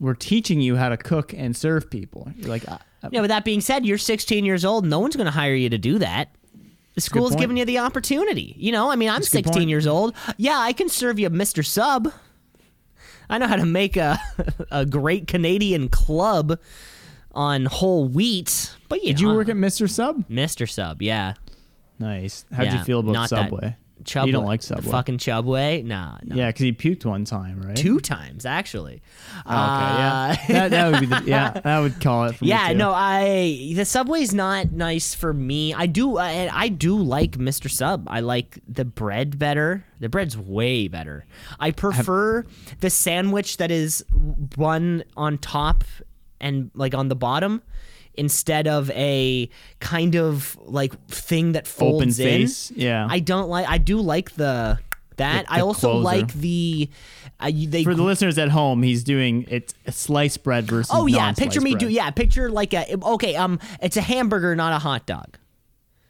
We're teaching you how to cook and serve people. You're like, I, I- Yeah, with that being said, you're 16 years old. No one's going to hire you to do that. The school's giving you the opportunity. You know, I mean, I'm That's 16 years old. Yeah, I can serve you Mr. Sub. I know how to make a [LAUGHS] a great Canadian club on whole wheat. But yeah, did you work at Mr. Sub? Mr. Sub? Yeah. Nice. How'd Yeah, you feel about not that- Subway? Chubway. You don't like Subway. Fucking Chubway? Nah, no. Yeah, because he puked one time, right? Two times actually. Oh, okay, yeah. Uh, that, that would be the yeah. [LAUGHS] That would call it. For Yeah, no, I the Subway's not nice for me. I do, I, I do like Mr. Sub. I like the bread better. The bread's way better. I prefer the sandwich that is one on top and like on the bottom instead of a kind of like thing that folds Open in. yeah. I don't like. I do like the that. The- I also closer. like the. Uh, they For the listeners at home, he's doing it's sliced bread versus. Oh yeah, picture me bread. do yeah, picture like a okay, um it's a hamburger, not a hot dog.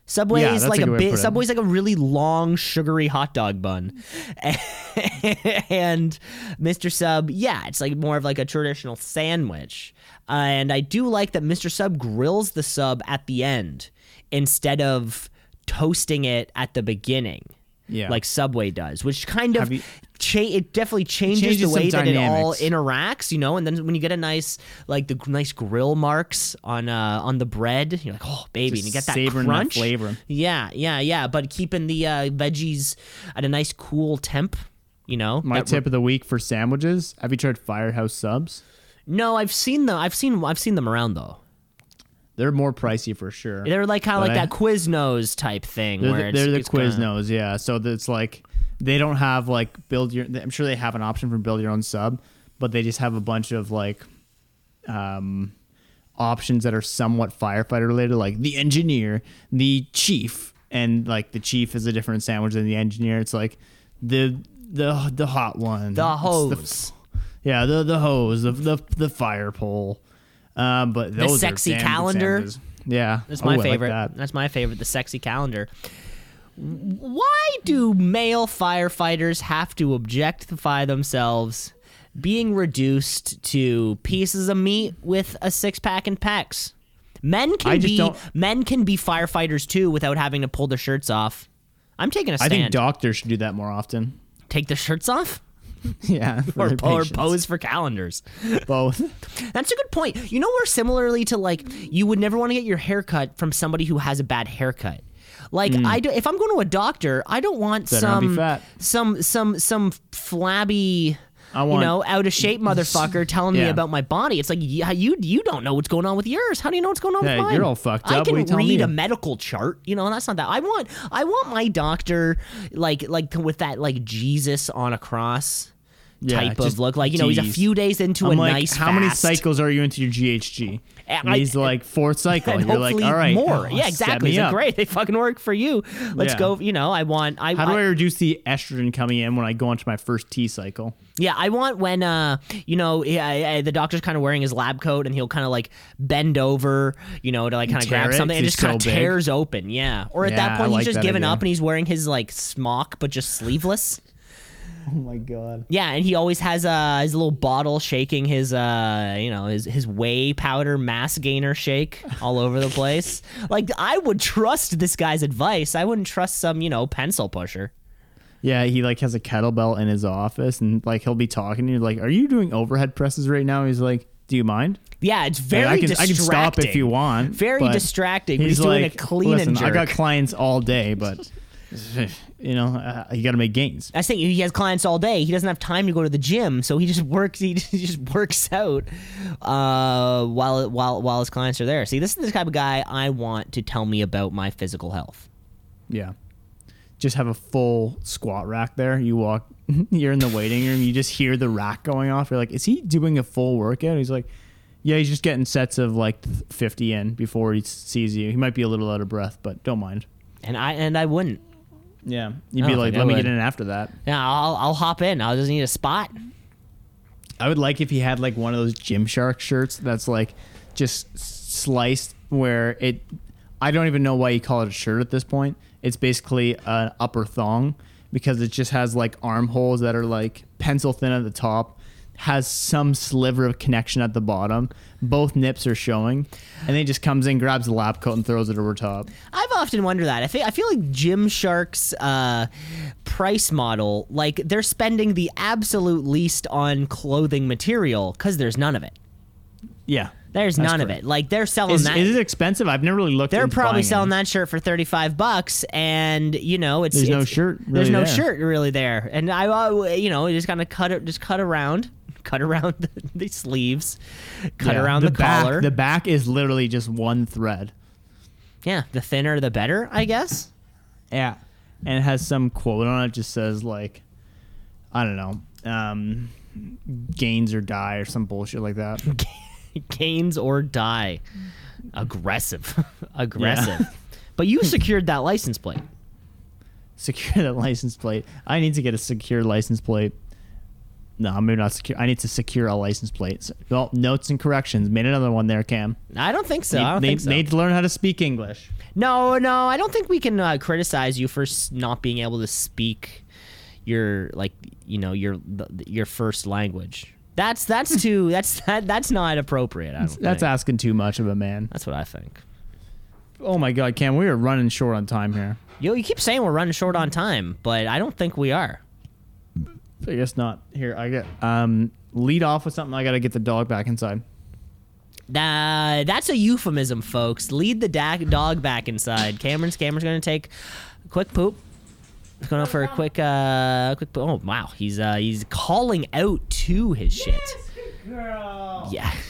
Subway Yeah, is like a a bit. Subway's like a really long sugary hot dog bun. [LAUGHS] and Mr. Sub, yeah, it's like more of like a traditional sandwich. and I do like that Mr. Sub grills the sub at the end instead of toasting it at the beginning. Yeah. Like Subway does, which kind of you- cha- it definitely changes, changes the way that it all interacts, you know. And then when you get a nice like the nice grill marks on uh on the bread, you're like, oh baby, and you get that crunch, flavor. Yeah, yeah, yeah. But keeping the uh, veggies at a nice cool temp, you know. My tip of the week for sandwiches: Have you tried Firehouse subs? No, I've seen them. I've seen I've seen them around though. They're more pricey for sure. They're like kind of like I- that Quiznos type thing. They're, where the, they're the it's kinda- Quiznos, yeah. So it's like they don't have like build your. I'm sure they have an option for build your own sub, but they just have a bunch of like um options that are somewhat firefighter related, like the engineer, the chief, and like the chief is a different sandwich than the engineer. It's like the the the hot one, The hose. yeah, the the hose, the the, the fire pole. Um, but those are sexy calendar. Yeah, That's Ooh, my like favorite. that. That's my favorite. The sexy calendar. Why do male firefighters have to objectify themselves being reduced to pieces of meat with a six pack and pecs? Men can be don't- men can be firefighters too without having to pull their shirts off. I'm taking a stand. I think doctors should do that more often. Take their shirts off. [LAUGHS] Yeah, [LAUGHS] or, or pose for calendars. [LAUGHS] both. That's a good point. You know, where similarly to like, you would never want to get your haircut from somebody who has a bad haircut. Like hmm. I do, if I'm going to a doctor, I don't want Better some some some some flabby. I want, you know, out of shape motherfucker telling me about my body. It's like, yeah, you you don't know what's going on with yours. How do you know what's going on Yeah, with mine? you're all fucked up. I can What are you read a medical chart. You know, that's not that. I want I want my doctor like like with that like Jesus on a cross Yeah, type of look. Like you know, he's a few days into I'm a like, nice. how many cycles are you into your GHG? And I- he's like fourth cycle. and you're like, all right, more. oh, yeah, exactly. me like, up. great. [LAUGHS] They fucking work for you. Let's Yeah. go. You know, I want. I, How do I, I reduce the estrogen coming in when I go into my first T cycle? yeah, I want when uh, you know, yeah, yeah, the doctor's kind of wearing his lab coat and he'll kind of like bend over, you know, to like kind of grab it, something and just kind of it's so big. tears open. Yeah. Or at Yeah, that point, like he's just given idea. up and he's wearing his like smock but just sleeveless. [LAUGHS] Oh my god. Yeah, and he always has uh, his little bottle shaking his uh, you know, his his whey powder mass gainer shake all over the place. [LAUGHS] Like I would trust this guy's advice. I wouldn't trust some, you know, pencil pusher. Yeah, he like has a kettlebell in his office, and like he'll be talking. to you like, "Are you doing overhead presses right now?" He's like, "Do you mind?" Yeah, it's Like, very I can distracting. I can stop if you want. Very but distracting. He's, doing a clean Listen, and jerk. I got clients all day, but [LAUGHS] you know, uh, you got to make gains. I think he has clients all day. He doesn't have time to go to the gym, so he just [LAUGHS] works. He [LAUGHS] just works out uh, while while while his clients are there. See, this is the type of guy I want to tell me about my physical health. Yeah. Just have a full squat rack there. You walk, [LAUGHS] you're in the waiting room. You just hear the rack going off. You're like, is he doing a full workout? He's like, yeah, he's just getting sets of like 50 in before he sees you. He might be a little out of breath, but don't mind. And I and I wouldn't. Yeah. You'd be don't like, let me get in after that. Yeah, I'll I'll hop in. I'll just need a spot. I would like if he had like one of those Gymshark shirts that's like just sliced where it. I don't even know why you call it a shirt at this point. It's basically an upper thong because it just has like armholes that are like pencil thin at the top, has some sliver of connection at the bottom. Both nips are showing, and then he just comes in, grabs the lab coat, and throws it over top. I've often wondered that. I think I feel like Gymshark's uh, price model, like they're spending the absolute least on clothing material because there's none of it. Yeah, There's That's none of it. Like they're selling Is, that. is it expensive? I've never really looked. At it. They're probably selling any. that shirt for 35 bucks and you know it's There's no it's- shirt there's no there. shirt really there and i uh, you know just kind of cut it just cut around [LAUGHS] cut around the, the sleeves cut Yeah, around the, back, collar The back is literally just one thread. yeah the thinner the better i guess Yeah. And it has some quote on it just says like I don't know, um gains or die or some bullshit like that. [LAUGHS] [LAUGHS] gains or die aggressive [LAUGHS] aggressive [LAUGHS] but you secured that license plate secure that license plate. I need to get a secure license plate. No, I'm maybe not secure. I need to secure a license plate. So, well, notes and corrections. Made another one there, Cam. i don't think so need, i don't need- think so need to learn how to speak English. No, no, I don't think we can uh, criticize you for not being able to speak your like you know your your first language. That's that's [LAUGHS] too that's that that's not appropriate. I don't That's think. asking too much of a man. that's what I think. Oh my god, Cam, we are running short on time here. Yo, you keep saying we're running short on time, but I don't think we are. I guess not. Here, I get um lead off with something. I got to get the dog back inside. Uh, that's a euphemism, folks. Lead the da- dog back inside. Cameron's Cameron's gonna take a quick poop. Out for a quick uh quick. Oh wow, he's uh he's calling out to his shit. Yeah. [LAUGHS]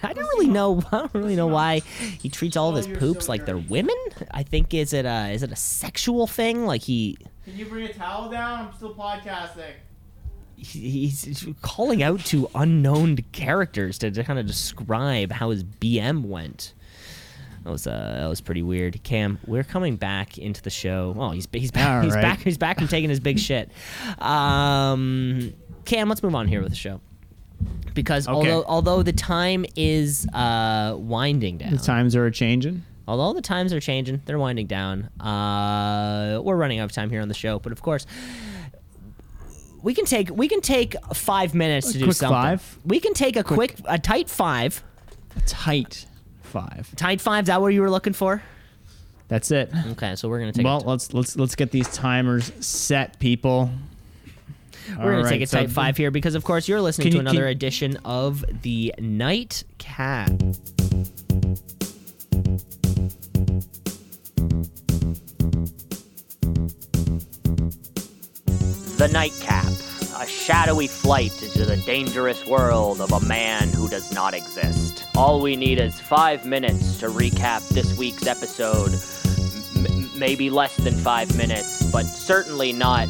[LAUGHS] I don't really know. I don't really know why he treats all of his poops like they're women. I think is it a is it a sexual thing? Like he Can you bring a towel down? I'm still podcasting. he's calling out to unknown characters to, to kind of describe how his BM went. That was uh, that was pretty weird. Cam, we're coming back into the show. Oh, he's he's back. All he's right. back. He's back from taking his big [LAUGHS] shit. Um, Cam, let's move on here with the show because Okay. although although the time is uh, winding down, The times are changing. although the times are changing, they're winding down. Uh, we're running out of time here on the show, but of course, we can take we can take five minutes to do something. five? We can take a quick, a tight five. A tight five. Tight five. Is that what you were looking for? That's it. Okay, so we're gonna take. Well, a t- let's let's let's get these timers set, people. We're gonna take right, a so type five here because, of course, you're listening Can to another can- edition of the Nightcap. The Nightcap, a shadowy flight into the dangerous world of a man who does not exist. All we need is five minutes to recap this week's episode. M- m- maybe less than five minutes, but certainly not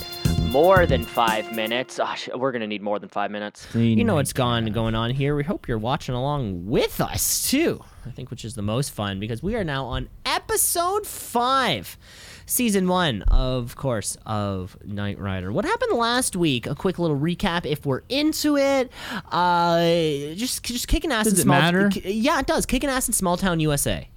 more than five minutes. Ah, sh- we're gonna need more than five minutes. You know what's gone going on here. We hope you're watching along with us too. I think which is the most fun because we are now on episode five, season one, of course, of Knight Rider. What happened last week? A quick little recap if we're into it. Uh, just just kicking ass Does in it small. matter? Yeah, it does. Kicking ass in small town USA.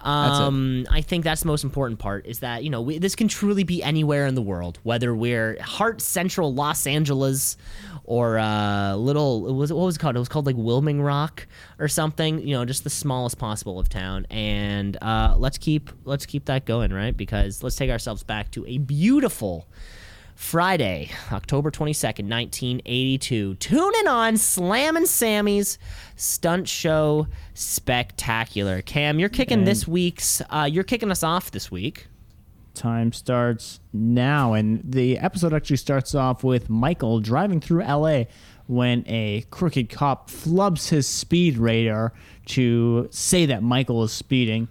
Um, I think that's the most important part is that you know we, this can truly be anywhere in the world, whether we're heart central Los Angeles or uh, little it was what was it called? It was called like Wilming Rock or something. You know, just the smallest possible of town. And uh, let's keep let's keep that going, right? Because let's take ourselves back to a beautiful. Friday, October 22nd, 1982. Tune in on Slammin' Sammy's Stunt Show Spectacular. Cam, you're kicking And- this week's, uh, you're kicking us off this week. Time starts now, and the episode actually starts off with Michael driving through LA when a crooked cop flubs his speed radar to say that Michael is speeding,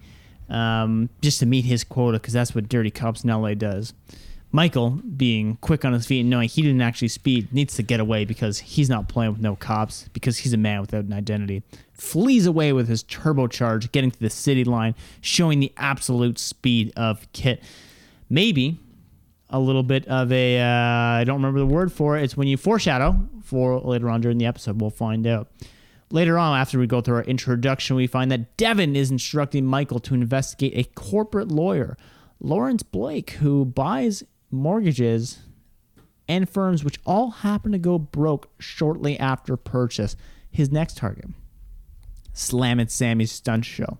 um, just to meet his quota, because that's what dirty cops in LA does. Michael, being quick on his feet and knowing he didn't actually speed, needs to get away because he's not playing with no cops, because he's a man without an identity. Flees away with his turbocharge, getting to the city line, showing the absolute speed of KITT. Maybe a little bit of a, uh, I don't remember the word for it. It's when you foreshadow for later on during the episode. We'll find out. Later on, after we go through our introduction, we find that Devon is instructing Michael to investigate a corporate lawyer, Lawrence Blake, who buys mortgages and firms which all happen to go broke shortly after purchase. His next target, Slammin' Sammy's stunt show.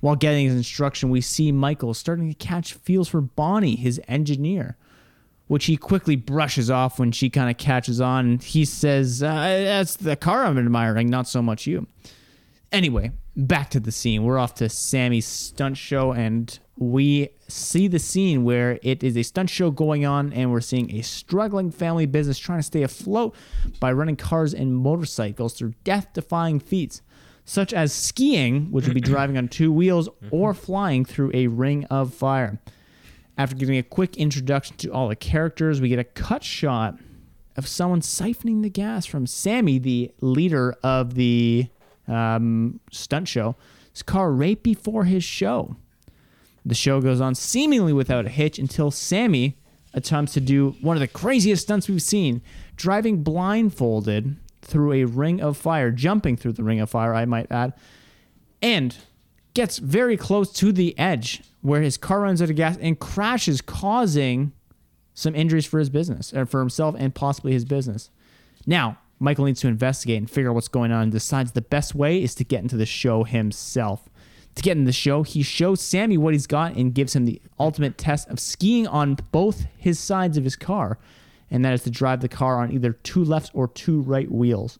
While getting his instruction, we see Michael starting to catch feels for Bonnie, his engineer, which he quickly brushes off when she kind of catches on. He says, uh, That's the car I'm admiring, not so much you. Anyway, back to the scene. We're off to Sammy's stunt show, and we see the scene where it is a stunt show going on, and we're seeing a struggling family business trying to stay afloat by running cars and motorcycles through death defying feats, such as skiing, which would be [CLEARS THROAT] driving on two wheels, mm-hmm. or flying through a ring of fire. After giving a quick introduction to all the characters, we get a cut shot of someone siphoning the gas from Sammy, the leader of the um, stunt show, his car right before his show. The show goes on seemingly without a hitch until Sammy attempts to do one of the craziest stunts we've seen, driving blindfolded through a ring of fire, jumping through the ring of fire, I might add, and gets very close to the edge where his car runs out of gas and crashes, causing some injuries for his business, or for himself and possibly his business. Now, Michael needs to investigate and figure out what's going on and decides the best way is to get into the show himself. To get in the show, he shows Sammy what he's got and gives him the ultimate test of skiing on both his sides of his car, and that is to drive the car on either two left or two right wheels.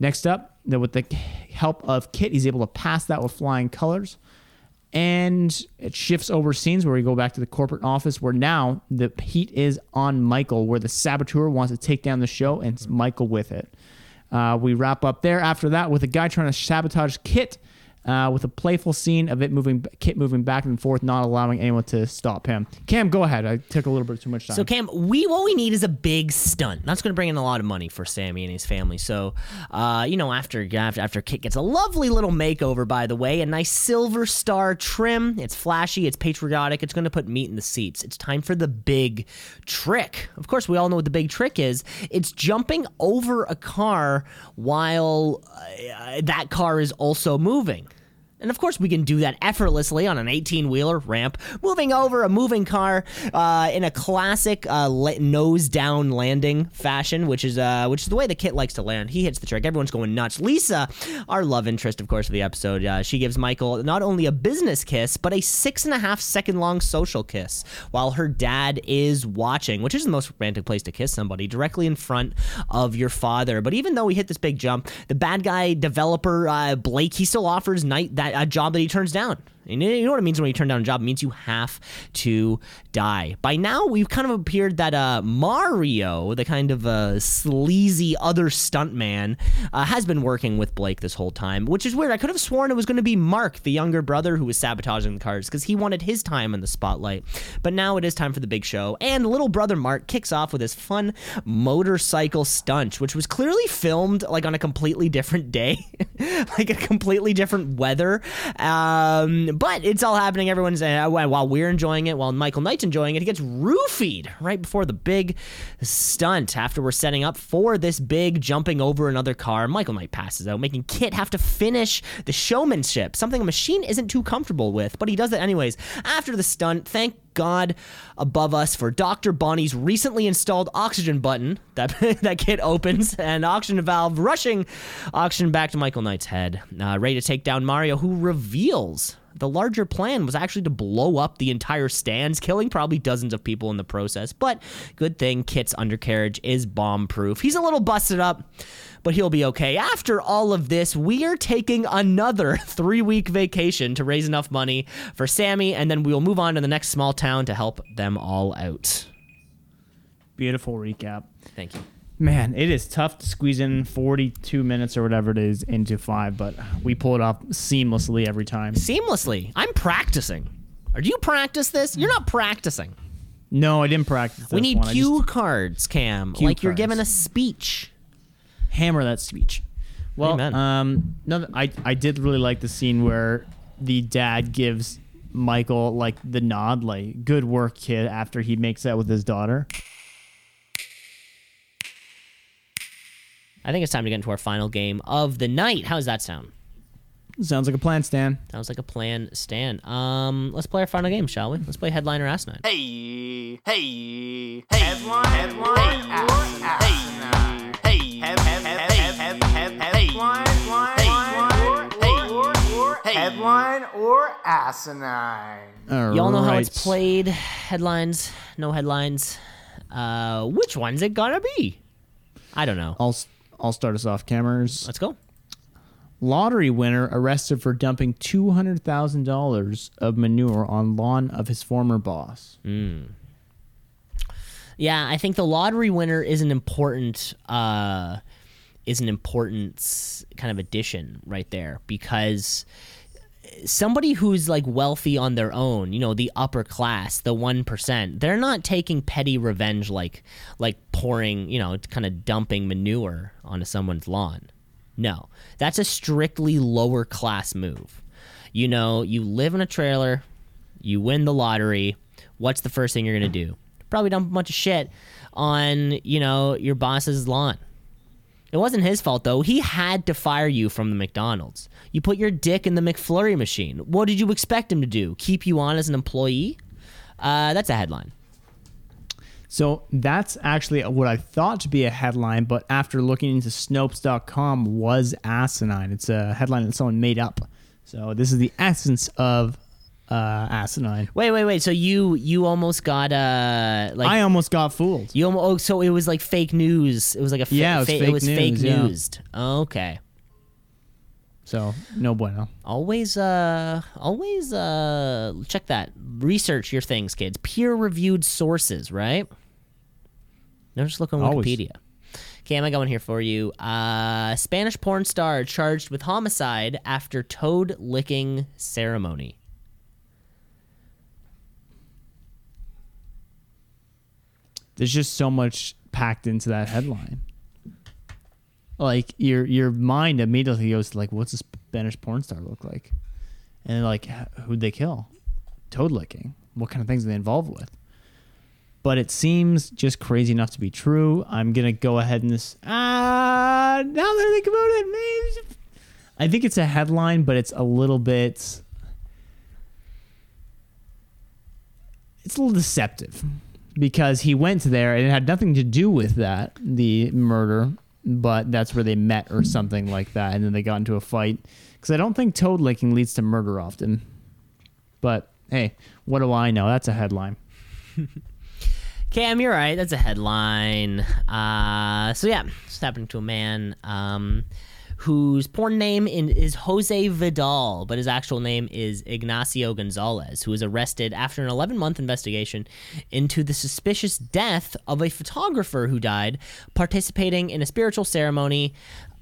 Next up, with the help of KITT, he's able to pass that with flying colors. And it shifts over scenes where we go back to the corporate office where now the heat is on Michael, where the saboteur wants to take down the show and Michael with it. Uh, we wrap up there after that with a guy trying to sabotage KITT uh, with a playful scene of it moving, KITT moving back and forth, not allowing anyone to stop him. Cam, go ahead. I took a little bit too much time. So Cam, we what we need is a big stunt. That's going to bring in a lot of money for Sammy and his family. So, uh, you know, after after after KITT gets a lovely little makeover, by the way, a nice silver star trim. It's flashy. It's patriotic. It's going to put meat in the seats. It's time for the big trick. Of course, we all know what the big trick is. It's jumping over a car while uh, that car is also moving. And of course, we can do that effortlessly on an 18 wheeler ramp, moving over a moving car uh, in a classic uh, nose down landing fashion, which is uh, which is the way the KITT likes to land. He hits the trick. Everyone's going nuts. Lisa, our love interest, of course, of the episode, uh, she gives Michael not only a business kiss, but a six and a half second long social kiss while her dad is watching, which is the most romantic place to kiss somebody, directly in front of your father. But even though he hit this big jump, the bad guy developer uh, Blake, he still offers Knight that a job that he turns down. And you know what it means when you turn down a job? It means you have to die. By now, we've kind of appeared that uh, Mario, the kind of uh, sleazy other stuntman, uh, has been working with Blake this whole time, which is weird. I could have sworn it was going to be Mark, the younger brother, who was sabotaging the cars because he wanted his time in the spotlight. But now it is time for the big show, and little brother Mark kicks off with his fun motorcycle stunt, which was clearly filmed like on a completely different day, [LAUGHS] like a completely different weather. Um, but it's all happening. Everyone's uh, while we're enjoying it, while Michael Knight's enjoying it, he gets roofied right before the big stunt. After we're setting up for this big jumping over another car, Michael Knight passes out, making KITT have to finish the showmanship, something a machine isn't too comfortable with. But he does it anyways. After the stunt, thank God above us for Dr. Bonnie's recently installed oxygen button that [LAUGHS] that KITT opens and oxygen valve rushing oxygen back to Michael Knight's head, uh, ready to take down Mario, who reveals the larger plan was actually to blow up the entire stands, killing probably dozens of people in the process. But good thing KITT's undercarriage is bomb proof. He's a little busted up, but he'll be okay. After all of this, we are taking another [LAUGHS] three week vacation to raise enough money for Sammy, and then we'll move on to the next small town to help them all out. Beautiful recap. Thank you. Man, it is tough to squeeze in 42 minutes or whatever it is into five, but we pull it off seamlessly every time. Seamlessly. I'm practicing. Are you practice this? You're not practicing. No, I didn't practice. We need one. Cue just cards, Cam. Cue like you're giving a speech. hammer that speech. Well, Amen. um, no, I I did really like the scene where the dad gives Michael like the nod, like "Good work, kid," after he makes that with his daughter. I think it's time to get into our final game of the night. How does that sound? Sounds like a plan, Stan. Sounds like a plan, Stan. Um, let's play our final game, shall we? Let's play Headline or Asinine. Hey, hey, hey, headline, headline, hey, hey, hey, head, head, head, head, head, headline, headline, headline or asinine. All Y'all know how it's played. Headlines, no headlines. Uh, which one's it gonna be? I don't know. I'll s- I'll start us off. Cameras. Let's go. Lottery winner arrested for dumping two hundred thousand dollars of manure on lawn of his former boss. Yeah, I think the lottery winner is an important uh is an important kind of addition right there because somebody who's like wealthy on their own, you know, the upper class, the 1%, they're not taking petty revenge like like pouring, you know, kind of dumping manure onto someone's lawn. No. That's a strictly lower class move. You know, you live in a trailer, you win the lottery, what's the first thing you're going to do? Probably dump a bunch of shit on, you know, your boss's lawn. It wasn't his fault though. He had to fire you from the McDonald's. You put your dick in the McFlurry machine. What did you expect him to do? Keep you on as an employee? Uh, that's a headline. So that's actually what I thought to be a headline, but after looking into Snopes.com was asinine. It's a headline that someone made up. So this is the essence of uh, asinine. Wait, wait, wait. So you you almost got uh like I almost got fooled. you almost, oh so it was like fake news. It was like a fa- Yeah, it was fa- fake it was fake news, yeah. news. Okay. So no bueno. Always uh always uh check that. Research your things, kids. Peer reviewed sources, right? Don't just look on Always. Wikipedia. Okay, am I going here for you? Uh Spanish porn star charged with homicide after toad licking ceremony. There's just so much packed into that headline. Like your your mind immediately goes to like, what's a Spanish porn star look like? And like, who'd they kill? Toad licking. What kind of things are they involved with? But it seems just crazy enough to be true. I'm gonna go ahead and this. Ah, now that I think about it, maybe I think it's a headline, but it's a little bit. It's a little deceptive because he went there and it had nothing to do with that, the murder, but that's where they met or something like that. And then they got into a fight. Because I don't think toad licking leads to murder often. But hey, what do I know? That's a headline. [LAUGHS] Cam, you're right. That's a headline. Uh, so yeah, it's happened to a man um, whose porn name in, is Jose Vidal, but his actual name is Ignacio Gonzalez, who was arrested after an 11 month investigation into the suspicious death of a photographer who died participating in a spiritual ceremony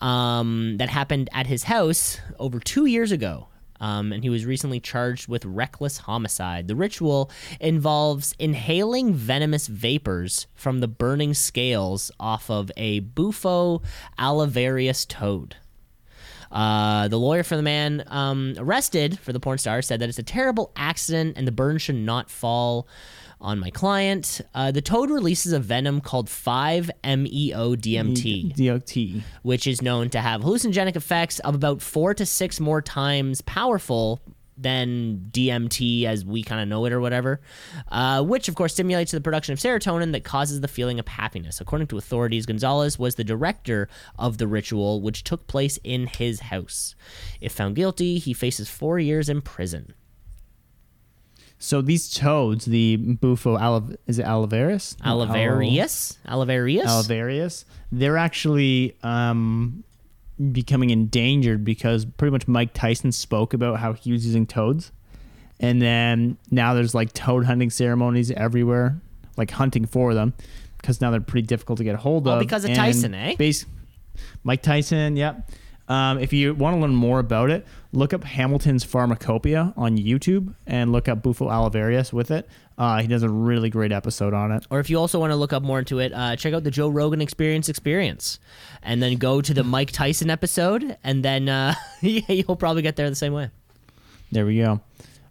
um, that happened at his house over two years ago. Um, and he was recently charged with reckless homicide. The ritual involves inhaling venomous vapors from the burning scales off of a Bufo alivarius toad. Uh, the lawyer for the man um, arrested for the porn star said that it's a terrible accident and the burn should not fall on my client. Uh, the toad releases a venom called 5-MeO-DMT DOT. which is known to have hallucinogenic effects of about four to six more times powerful than DMT as we kind of know it or whatever, uh, which of course stimulates the production of serotonin that causes the feeling of happiness. According to authorities, Gonzalez was the director of the ritual, which took place in his house. If found guilty, he faces four years in prison. So these toads, the Bufo aliv- is it Alivarius? Alivarius? Alivarius? Alivarius. They're actually um, becoming endangered because pretty much Mike Tyson spoke about how he was using toads. And then now there's like toad hunting ceremonies everywhere, like hunting for them because now they're pretty difficult to get a hold of. because of And Tyson, eh? bas- Mike Tyson, yep. Um, if you want to learn more about it, look up Hamilton's Pharmacopeia on YouTube and look up Bufo Alvarius with it. Uh, he does a really great episode on it. Or if you also want to look up more into it, uh, check out the Joe Rogan Experience Experience, and then go to the Mike Tyson episode, and then uh, [LAUGHS] you'll probably get there the same way. There we go.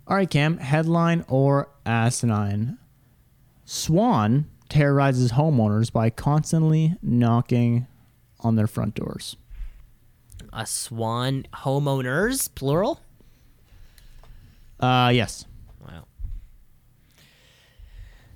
All right, Cam. Headline or asinine? Swan terrorizes homeowners by constantly knocking on their front doors. A swan homeowners plural. Uh, yes. Wow.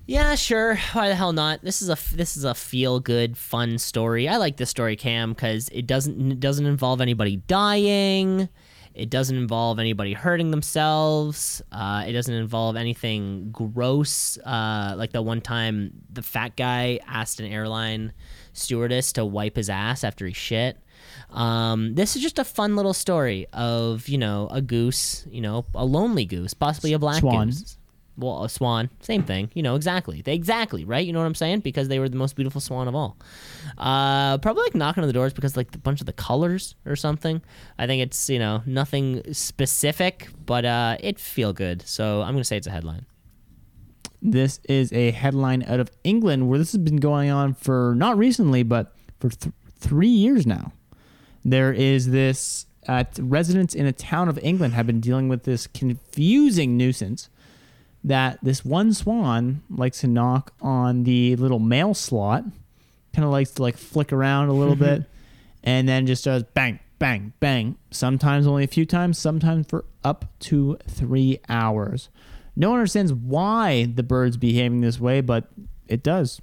Yeah, sure. Why the hell not? This is a this is a feel good, fun story. I like this story, Cam, because it doesn't it doesn't involve anybody dying. It doesn't involve anybody hurting themselves. Uh, it doesn't involve anything gross. Uh, like the one time the fat guy asked an airline stewardess to wipe his ass after he shit. Um, this is just a fun little story of you know a goose, you know a lonely goose, possibly a black Swan. goose. Well, a swan, same thing. You know exactly, they, exactly right. You know what I'm saying? Because they were the most beautiful swan of all. Uh, probably like knocking on the doors because like a bunch of the colors or something. I think it's you know nothing specific, but uh, it feel good. So I'm gonna say it's a headline. This is a headline out of England where this has been going on for not recently, but for th- three years now. There is this uh, residents in a town of England have been dealing with this confusing nuisance that this one swan likes to knock on the little mail slot, kind of likes to like flick around a little [LAUGHS] bit, and then just does bang, bang, bang. Sometimes only a few times, sometimes for up to three hours. No one understands why the bird's behaving this way, but it does.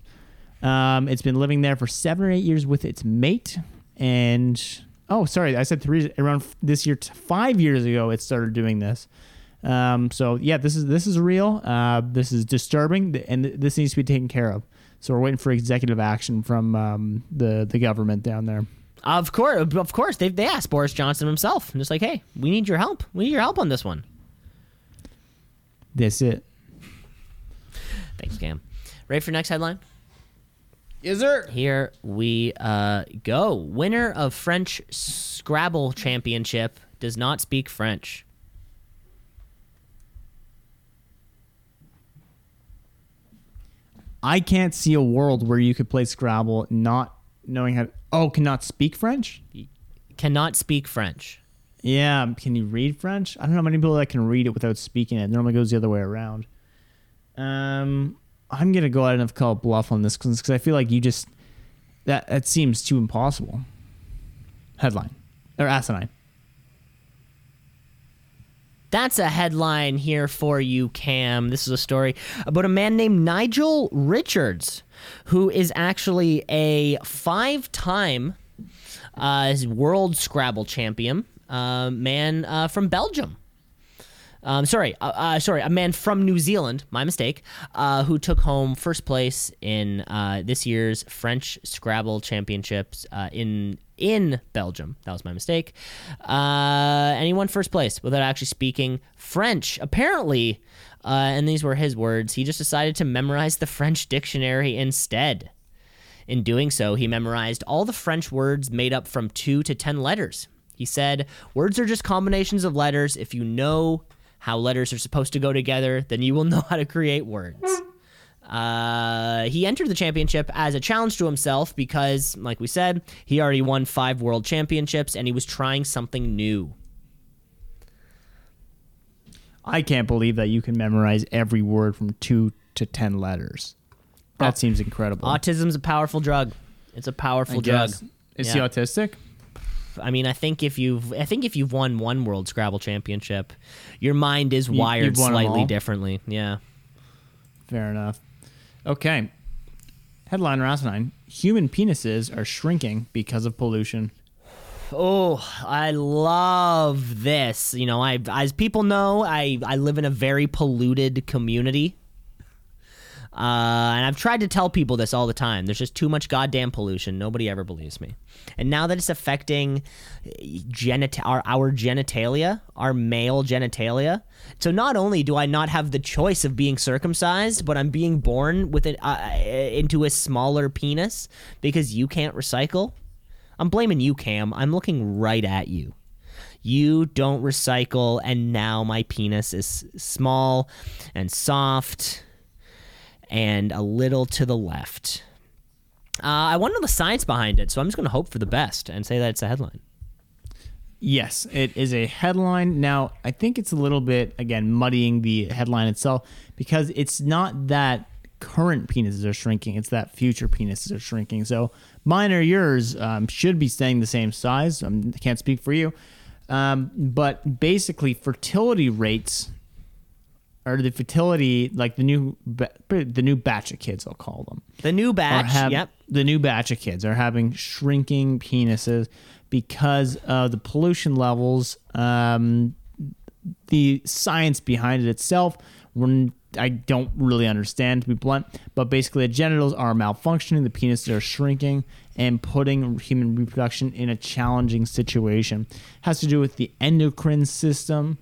Um, it's been living there for seven or eight years with its mate, and oh, sorry, I said three. Around this year, five years ago, it started doing this. Um, so yeah, this is this is real. Uh, this is disturbing, and this needs to be taken care of. So we're waiting for executive action from um, the the government down there. Of course, of course, they they asked Boris Johnson himself, just like, hey, we need your help. We need your help on this one. That's it. Thanks, Cam. Ready for next headline? Is there? Here we uh, go. Winner of French Scrabble Championship does not speak French. I can't see a world where you could play Scrabble not knowing how. To, oh, cannot speak French. Cannot speak French. Yeah, can you read French? I don't know many people that can read it without speaking it. It normally goes the other way around. Um, I'm gonna go ahead and call bluff on this because I feel like you just that that seems too impossible. Headline or asinine. That's a headline here for you, Cam. This is a story about a man named Nigel Richards, who is actually a five time uh, world Scrabble champion, uh, man uh, from Belgium. Um, sorry, uh, uh, sorry, a man from New Zealand, my mistake, uh, who took home first place in uh, this year's French Scrabble Championships uh, in in Belgium. That was my mistake. Uh, and he won first place without actually speaking French. Apparently, and these were his words, he just decided to memorize the French dictionary instead. In doing so, he memorized all the French words made up from two to ten letters. He said, Words are just combinations of letters. If you know how letters are supposed to go together, then you will [LAUGHS] know how to create words. Uh, he entered the championship as a challenge to himself because, like we said, he already won five world championships and he was trying something new. I can't believe that you can memorize every word from two to ten letters. That Oh. seems incredible. Autism's a powerful drug. It's a powerful I drug. guess. Is Yeah. he autistic? I mean, I think if you've, I think if you've won one World Scrabble Championship, your mind is wired 'em slightly differently. Yeah. Fair enough. Okay. Headline Asinine. Human penises are shrinking because of pollution. Oh, I love this. You know, I as people know, I I live in a very polluted community. Uh, and I've tried to tell people this all the time. There's just too much goddamn pollution. Nobody ever believes me. And now that it's affecting genita- our, our genitalia, our male genitalia. So not only do I not have the choice of being circumcised, but I'm being born with it uh, into a smaller penis because you can't recycle. I'm blaming you, Cam. I'm looking right at you. You don't recycle, and now my penis is small and soft and a little to the left. Uh, I want to know the science behind it, so I'm just going to hope for the best and say that it's a headline. Yes, it is a headline. Now, I think it's a little bit, again, muddying the headline itself because it's not that current penises are shrinking, it's that future penises are shrinking. So mine or yours um, should be staying the same size. Um, I can't speak for you. Um, but basically, fertility rates or the fertility, like the new, the new batch of kids, I'll call them The new batch. have- yep. the new batch of kids are having shrinking penises because of the pollution levels. Um, the science behind it itself, when I don't really understand to be blunt, but basically the genitals are malfunctioning, the penises are shrinking, and putting human reproduction in a challenging situation. It has to do with the endocrine system.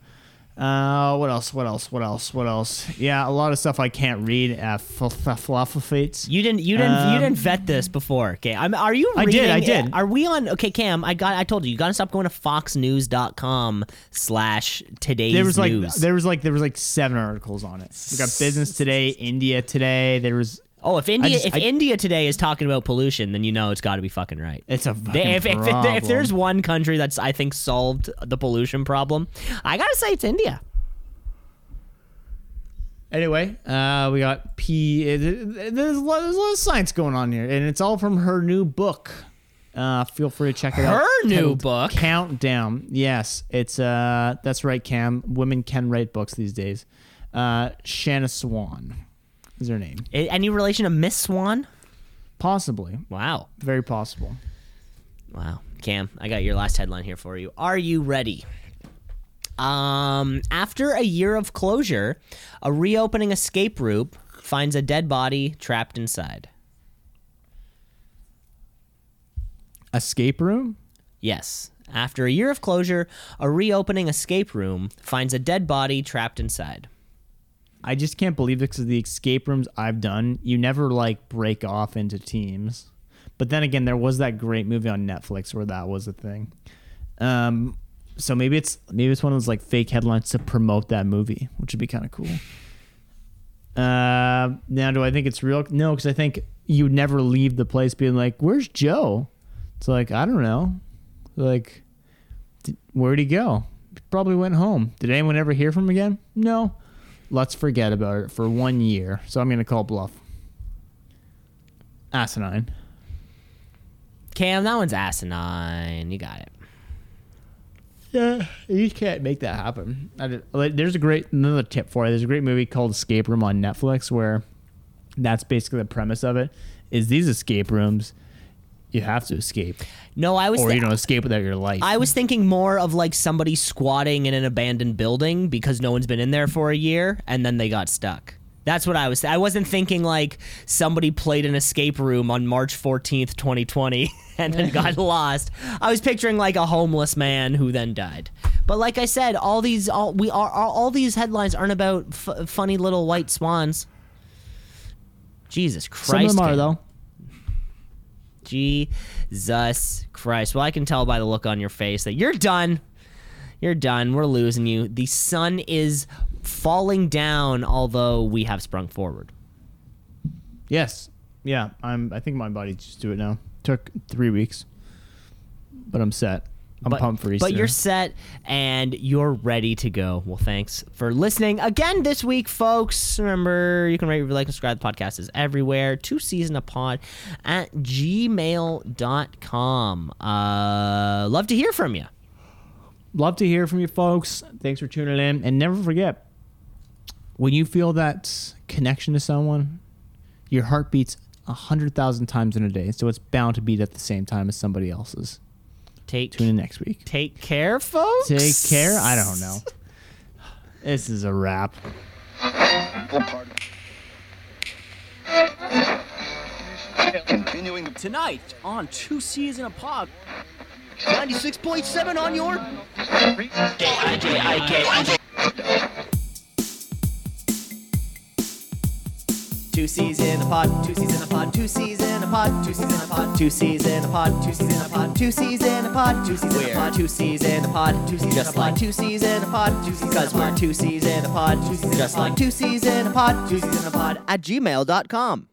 Uh, what else? What else? What else? What else? Yeah, a lot of stuff I can't read. Uh. You didn't. You didn't. you Um, didn't vet this before. Okay. I'm, are you? I did, I did. Are we on? Okay, Cam. I got. I told you. You got to stop going to FoxNews.com slash today's there was like there was like there was like seven articles on it. We got Business Today, India Today. There was oh, if India, just- if I- India today is talking about pollution, then you know it's got to be fucking right. it's a They- fucking if, if, if, if there's one country that's I think solved the pollution problem, I gotta say it's India. anyway, uh, we got P. uh, There's a, lot, there's a lot of science going on here, and it's all from her new book. Uh, feel free to check it out. Her new book? Countdown. Yes, it's uh, that's right, Cam. Women can write books these days. Uh, Shanna Swan is her name. A- Any relation to Miss Swan? Possibly, Wow. very possible. Wow. Cam, I got your last headline here for you. Are you ready? Um, after a year of closure, a reopening escape route finds a dead body trapped inside. Escape room. Yes. After a year of closure, a reopening escape room finds a dead body trapped inside. I just can't believe it because the escape rooms I've done, you never like break off into teams. But then again, there was that great movie on Netflix where that was a thing. Um, so maybe it's maybe it's one of those like fake headlines to promote that movie, which would be kind of cool. Uh, now, do I think it's real? No, because I think you would never leave the place being like, "Where's Joe?" It's like I don't know, like, "Did- where'd he go? Probably went home. Did anyone ever hear from him again? No let's forget about it for one year. So I'm going to call bluff. Asinine. Cam, that one's asinine. You got it. Yeah, you can't make that happen. I did- like, there's a great another tip for you. There's a great movie called Escape Room on Netflix where that's basically the premise of it. Is these escape rooms you have to escape, No, I was or thi- you don't escape without your life. I was thinking more of like somebody squatting in an abandoned building because no one's been in there for a year and then they got stuck. That's what I was. I wasn't thinking like somebody played an escape room on March 14th, 2020 [LAUGHS] and then got [LAUGHS] lost. I was picturing like a homeless man who then died. But like I said, all these all we are all, all these headlines aren't about f- funny little white swans. Jesus Christ. Some of them are Cam. though. Jesus Christ. Well, I can tell by the look on your face that you're done. You're done. We're losing you. The sun is falling down, although we have sprung forward. Yes. Yeah. I'm. I think my body's just do it now. Took three weeks, but I'm set. I'm but, pumped for Easter. But you're set and you're ready to go. Well, thanks for listening again this week, folks. Remember, you can rate, review, like, and subscribe. The podcast is everywhere. Two C's in a pod at gmail.com. Uh, love to hear from you. love to hear from you folks. Thanks for tuning in, and never forget when you feel that connection to someone, your heart beats a hundred thousand times in a day, so it's bound to beat at the same time as somebody else's. Take Tune in next week. Take care, folks. Take care. I don't know. [SIGHS] This is a wrap. Continuing Tonight on Two C's in a Pod. 96.7 on your Two C's in a pod, two C's in a pod, two C's in a pod, two C's in a pod, two C's in a pod, two C's in a pod, two C's in a pod, two C's in a pod, two C's in a pod, two C's just like two C's in a pod, two C's cause we're two C's in a pod, two C's just like two C's in a pod, two C's in a pod at gmail.com.